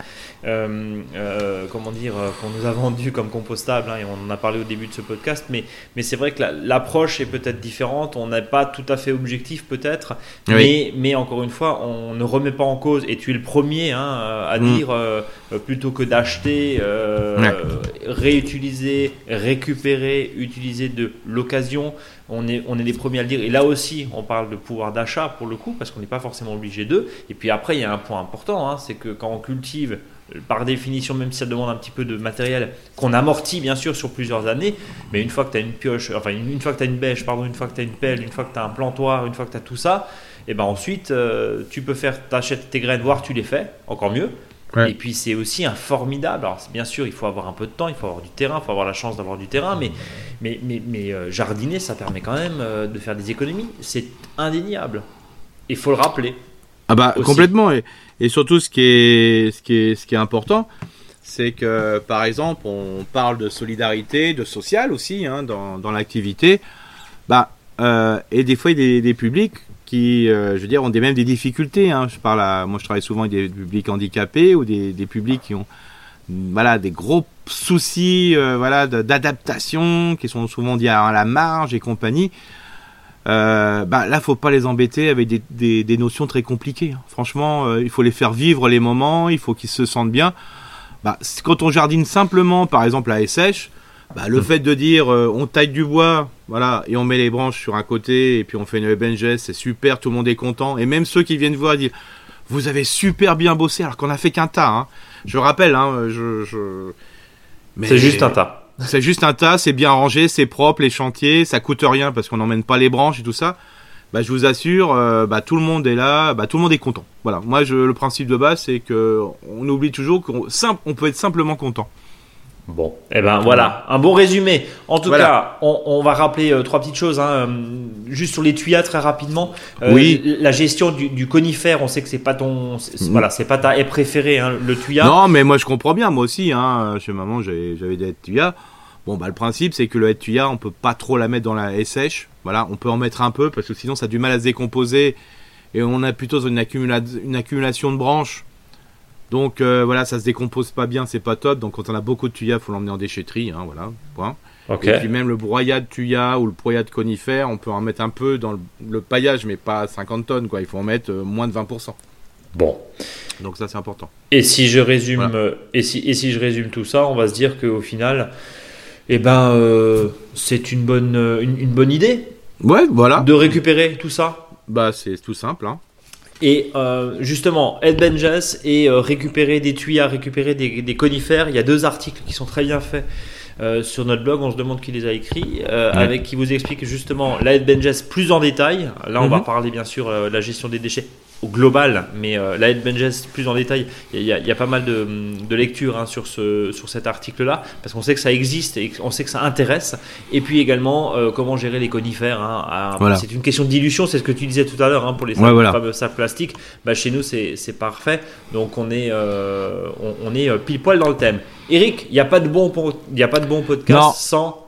Euh, euh, comment dire euh, qu'on nous a vendu comme compostables. Hein, et on en a parlé au début de ce podcast. Mais mais c'est vrai que l'approche est peut-être différente. On n'est pas tout à fait objectif peut-être. Mais mais encore une fois, on ne remet pas en cause. Et tu es le premier hein, à Mm. dire euh, plutôt que d'acheter, réutiliser, récupérer, utiliser de l'occasion. On est, on est les premiers à le dire. Et là aussi, on parle de pouvoir d'achat pour le coup, parce qu'on n'est pas forcément obligé d'eux. Et puis après, il y a un point important, hein, c'est que quand on cultive, par définition, même si ça demande un petit peu de matériel, qu'on amortit bien sûr sur plusieurs années, mais une fois que tu as une pioche, enfin une, fois que tu as une bêche, pardon, une fois que tu as une pelle, une fois que tu as un plantoir, une fois que tu as tout ça, et ben ensuite, euh, tu peux faire, t'achètes tes graines, voir tu les fais, encore mieux. Et puis c'est aussi un formidable. Alors bien sûr, il faut avoir un peu de temps, il faut avoir du terrain, il faut avoir la chance d'avoir du terrain, mais, mais, mais, mais euh, jardiner, ça permet quand même euh, de faire des économies. C'est indéniable. Il faut le rappeler. Ah bah complètement. Et, et, surtout, ce qui est, ce qui est, ce qui est important, c'est que par exemple, on parle de solidarité, de social aussi hein, dans, dans l'activité. Bah, euh, et des fois, il y a des, des publics qui, euh, je veux dire, ont des, même des difficultés. Hein. Je parle moi, je travaille souvent avec des publics handicapés ou des, des publics qui ont, voilà, des gros soucis, euh, voilà, d'adaptation, qui sont souvent dit à la marge et compagnie. Euh, bah là, faut pas les embêter avec des, des, notions très compliquées. Hein. Franchement, euh, il faut les faire vivre les moments, il faut qu'ils se sentent bien. Bah, quand on jardine simplement, par exemple à sèche, bah, le fait de dire on taille du bois, voilà, et on met les branches sur un côté, et puis on fait une EBNGS, c'est super, tout le monde est content. Et même ceux qui viennent voir disent, vous avez super bien bossé, alors qu'on a fait qu'un tas. Hein. Je rappelle, hein, je, je... c'est juste un tas. C'est juste un tas, c'est bien rangé, c'est propre, les chantiers, ça coûte rien parce qu'on n'emmène pas les branches et tout ça. Bah, je vous assure, euh, bah, tout le monde est là, bah, tout le monde est content. Voilà, moi je, le principe de base c'est que on oublie toujours qu'on on peut être simplement content. Bon, eh ben voilà, un bon résumé. En tout cas, on, va rappeler euh, trois petites choses, hein, euh, juste sur les tuyas très rapidement. Euh, oui. La gestion du, conifère, on sait que c'est pas ton, mm. voilà, c'est pas ta haie préférée, hein, le tuya. Non, mais moi je comprends bien, moi aussi, hein, chez maman j'avais des tuyas. Bon bah le principe c'est que le haie tuya, on peut pas trop la mettre dans la haie sèche. Voilà, on peut en mettre un peu parce que sinon ça a du mal à se décomposer et on a plutôt une, une accumulation de branches donc euh, voilà, ça se décompose pas bien, c'est pas top. Donc quand on a beaucoup de tuyas, faut l'emmener en déchetterie, hein, voilà. Point. Et puis même le broyat de tuya ou le broyat de conifère, on peut en mettre un peu dans le, paillage, mais pas 50 tonnes, quoi. Il faut en mettre euh, moins de 20%. Bon. Donc ça c'est important. Et si je résume, euh, et si et si je résume tout ça, on va se dire qu'au final, eh ben, c'est une bonne une, bonne idée. Ouais, voilà. De récupérer tout ça? Bah c'est tout simple, hein. Et euh, justement, Ed Benjas et euh, récupérer des tuyas, récupérer des, des, conifères. Il y a deux articles qui sont très bien faits euh, sur notre blog. On se demande qui les a écrits, euh, avec qui vous explique justement la Ed Benjas plus en détail. Là, on va mhm. parler bien sûr de la gestion des déchets au global, mais euh, la Head Benjes plus en détail, il y, a pas mal de, de lectures hein, sur, ce, sur cet article-là, parce qu'on sait que ça existe et on sait que ça intéresse. Et puis également, euh, comment gérer les conifères. Hein, C'est une question de dilution, c'est ce que tu disais tout à l'heure hein, pour les sacs, sacs plastiques. Bah, chez nous, c'est parfait. Donc on est, euh, on, est pile poil dans le thème. Eric, il n'y a, pas de bon, y a pas de bon podcast sans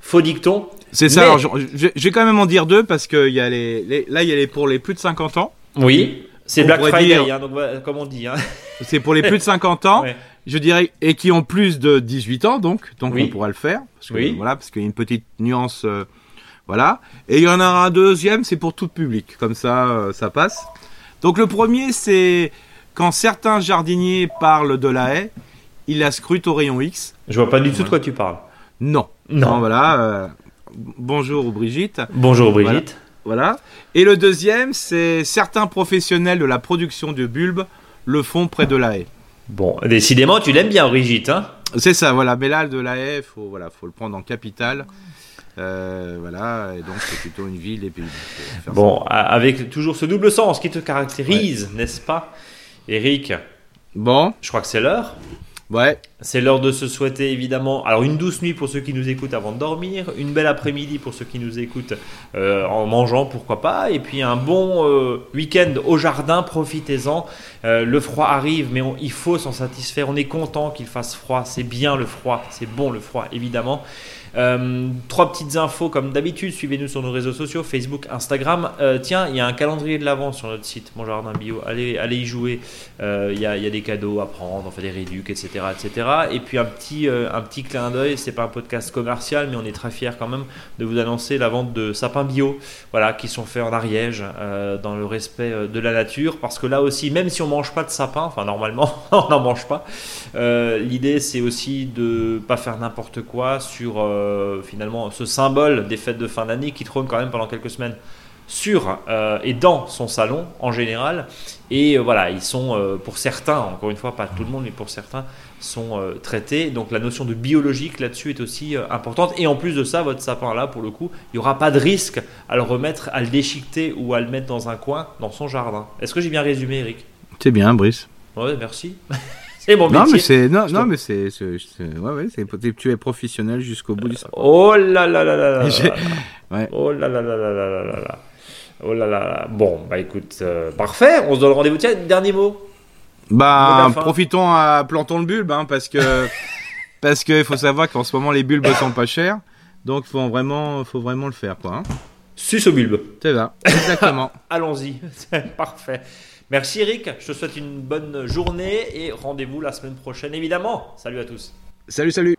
faux dictons. C'est ça, je, vais quand même en dire deux parce que y a les, là, il y a les pour les plus de 50 ans. Oui, c'est Black Friday, hein, donc, comme on dit. Hein. C'est pour les plus de 50 ans, je dirais, et qui ont plus de 18 ans, donc, donc on pourra le faire. Parce que, oui. Voilà, parce qu'il y a une petite nuance. Euh, voilà. Et il y en a un deuxième, c'est pour tout public. Comme ça, euh, ça passe. Donc le premier, c'est quand certains jardiniers parlent de la haie, ils la scrutent au rayon X. Je vois pas du tout de quoi tu parles. Non. Non. voilà. Euh, bonjour Brigitte. Bonjour Brigitte. Voilà. Et le deuxième, c'est certains professionnels de la production de bulbes le font près de la haie. Bon, décidément, tu l'aimes bien, Brigitte, hein C'est ça, voilà. Mais là, de la haie, faut, voilà, faut le prendre en capitale. Euh, voilà, et donc c'est plutôt une ville et puis. Bon, avec toujours ce double sens qui te caractérise, n'est-ce pas Eric, Bon, je crois que c'est l'heure. C'est l'heure de se souhaiter évidemment alors une douce nuit pour ceux qui nous écoutent avant de dormir, une belle après-midi pour ceux qui nous écoutent euh, en mangeant pourquoi pas, et puis un bon euh, week-end au jardin, profitez-en. Euh, le froid arrive mais il faut s'en satisfaire, on est content qu'il fasse froid, c'est bien le froid, c'est bon le froid évidemment. Euh, trois petites infos comme d'habitude, suivez-nous sur nos réseaux sociaux, Facebook, Instagram. Euh, tiens, il y a un calendrier de l'avant sur notre site, Mon Jardin Bio. Allez, allez y jouer. Euh, Il y, a, des cadeaux à prendre, on fait des réducs, etc., etc. Et puis un petit, un petit clin d'œil, c'est pas un podcast commercial, mais on est très fiers quand même de vous annoncer la vente de sapins bio, voilà, qui sont faits en Ariège, dans le respect de la nature, parce que là aussi, même si on mange pas de sapin, enfin normalement on n'en mange pas, l'idée c'est aussi de pas faire n'importe quoi sur finalement ce symbole des fêtes de fin d'année qui trône quand même pendant quelques semaines sur euh, et dans son salon en général. Et euh, voilà, ils sont euh, pour certains, encore une fois, pas tout le monde, mais pour certains, sont euh, traités. Donc la notion de biologique là-dessus est aussi euh, importante. Et en plus de ça, votre sapin là, pour le coup, il n'y aura pas de risque à le remettre, à le déchiqueter ou à le mettre dans un coin dans son jardin. Est-ce que j'ai bien résumé, Eric? C'est bien, Brice. Ouais, merci. C'est mon. Non, mais c'est. Non, non, mais c'est. Ouais, ouais, c'est. Tu es professionnel jusqu'au bout du sport. Oh là là là là là. ouais. Oh là là là là là là là. Oh là là là. Bon, bah écoute, parfait. On se donne rendez-vous. Tiens, dernier mot. Bah, profitons à plantons le bulbe, hein, parce que parce qu'il faut savoir qu'en ce moment les bulbes sont pas chers, donc faut vraiment faut vraiment le faire, quoi. Suce au bulbe. C'est ça, exactement. Allons-y, parfait. Merci Eric. Je te souhaite une bonne journée et rendez-vous la semaine prochaine, évidemment. Salut à tous. salut, salut.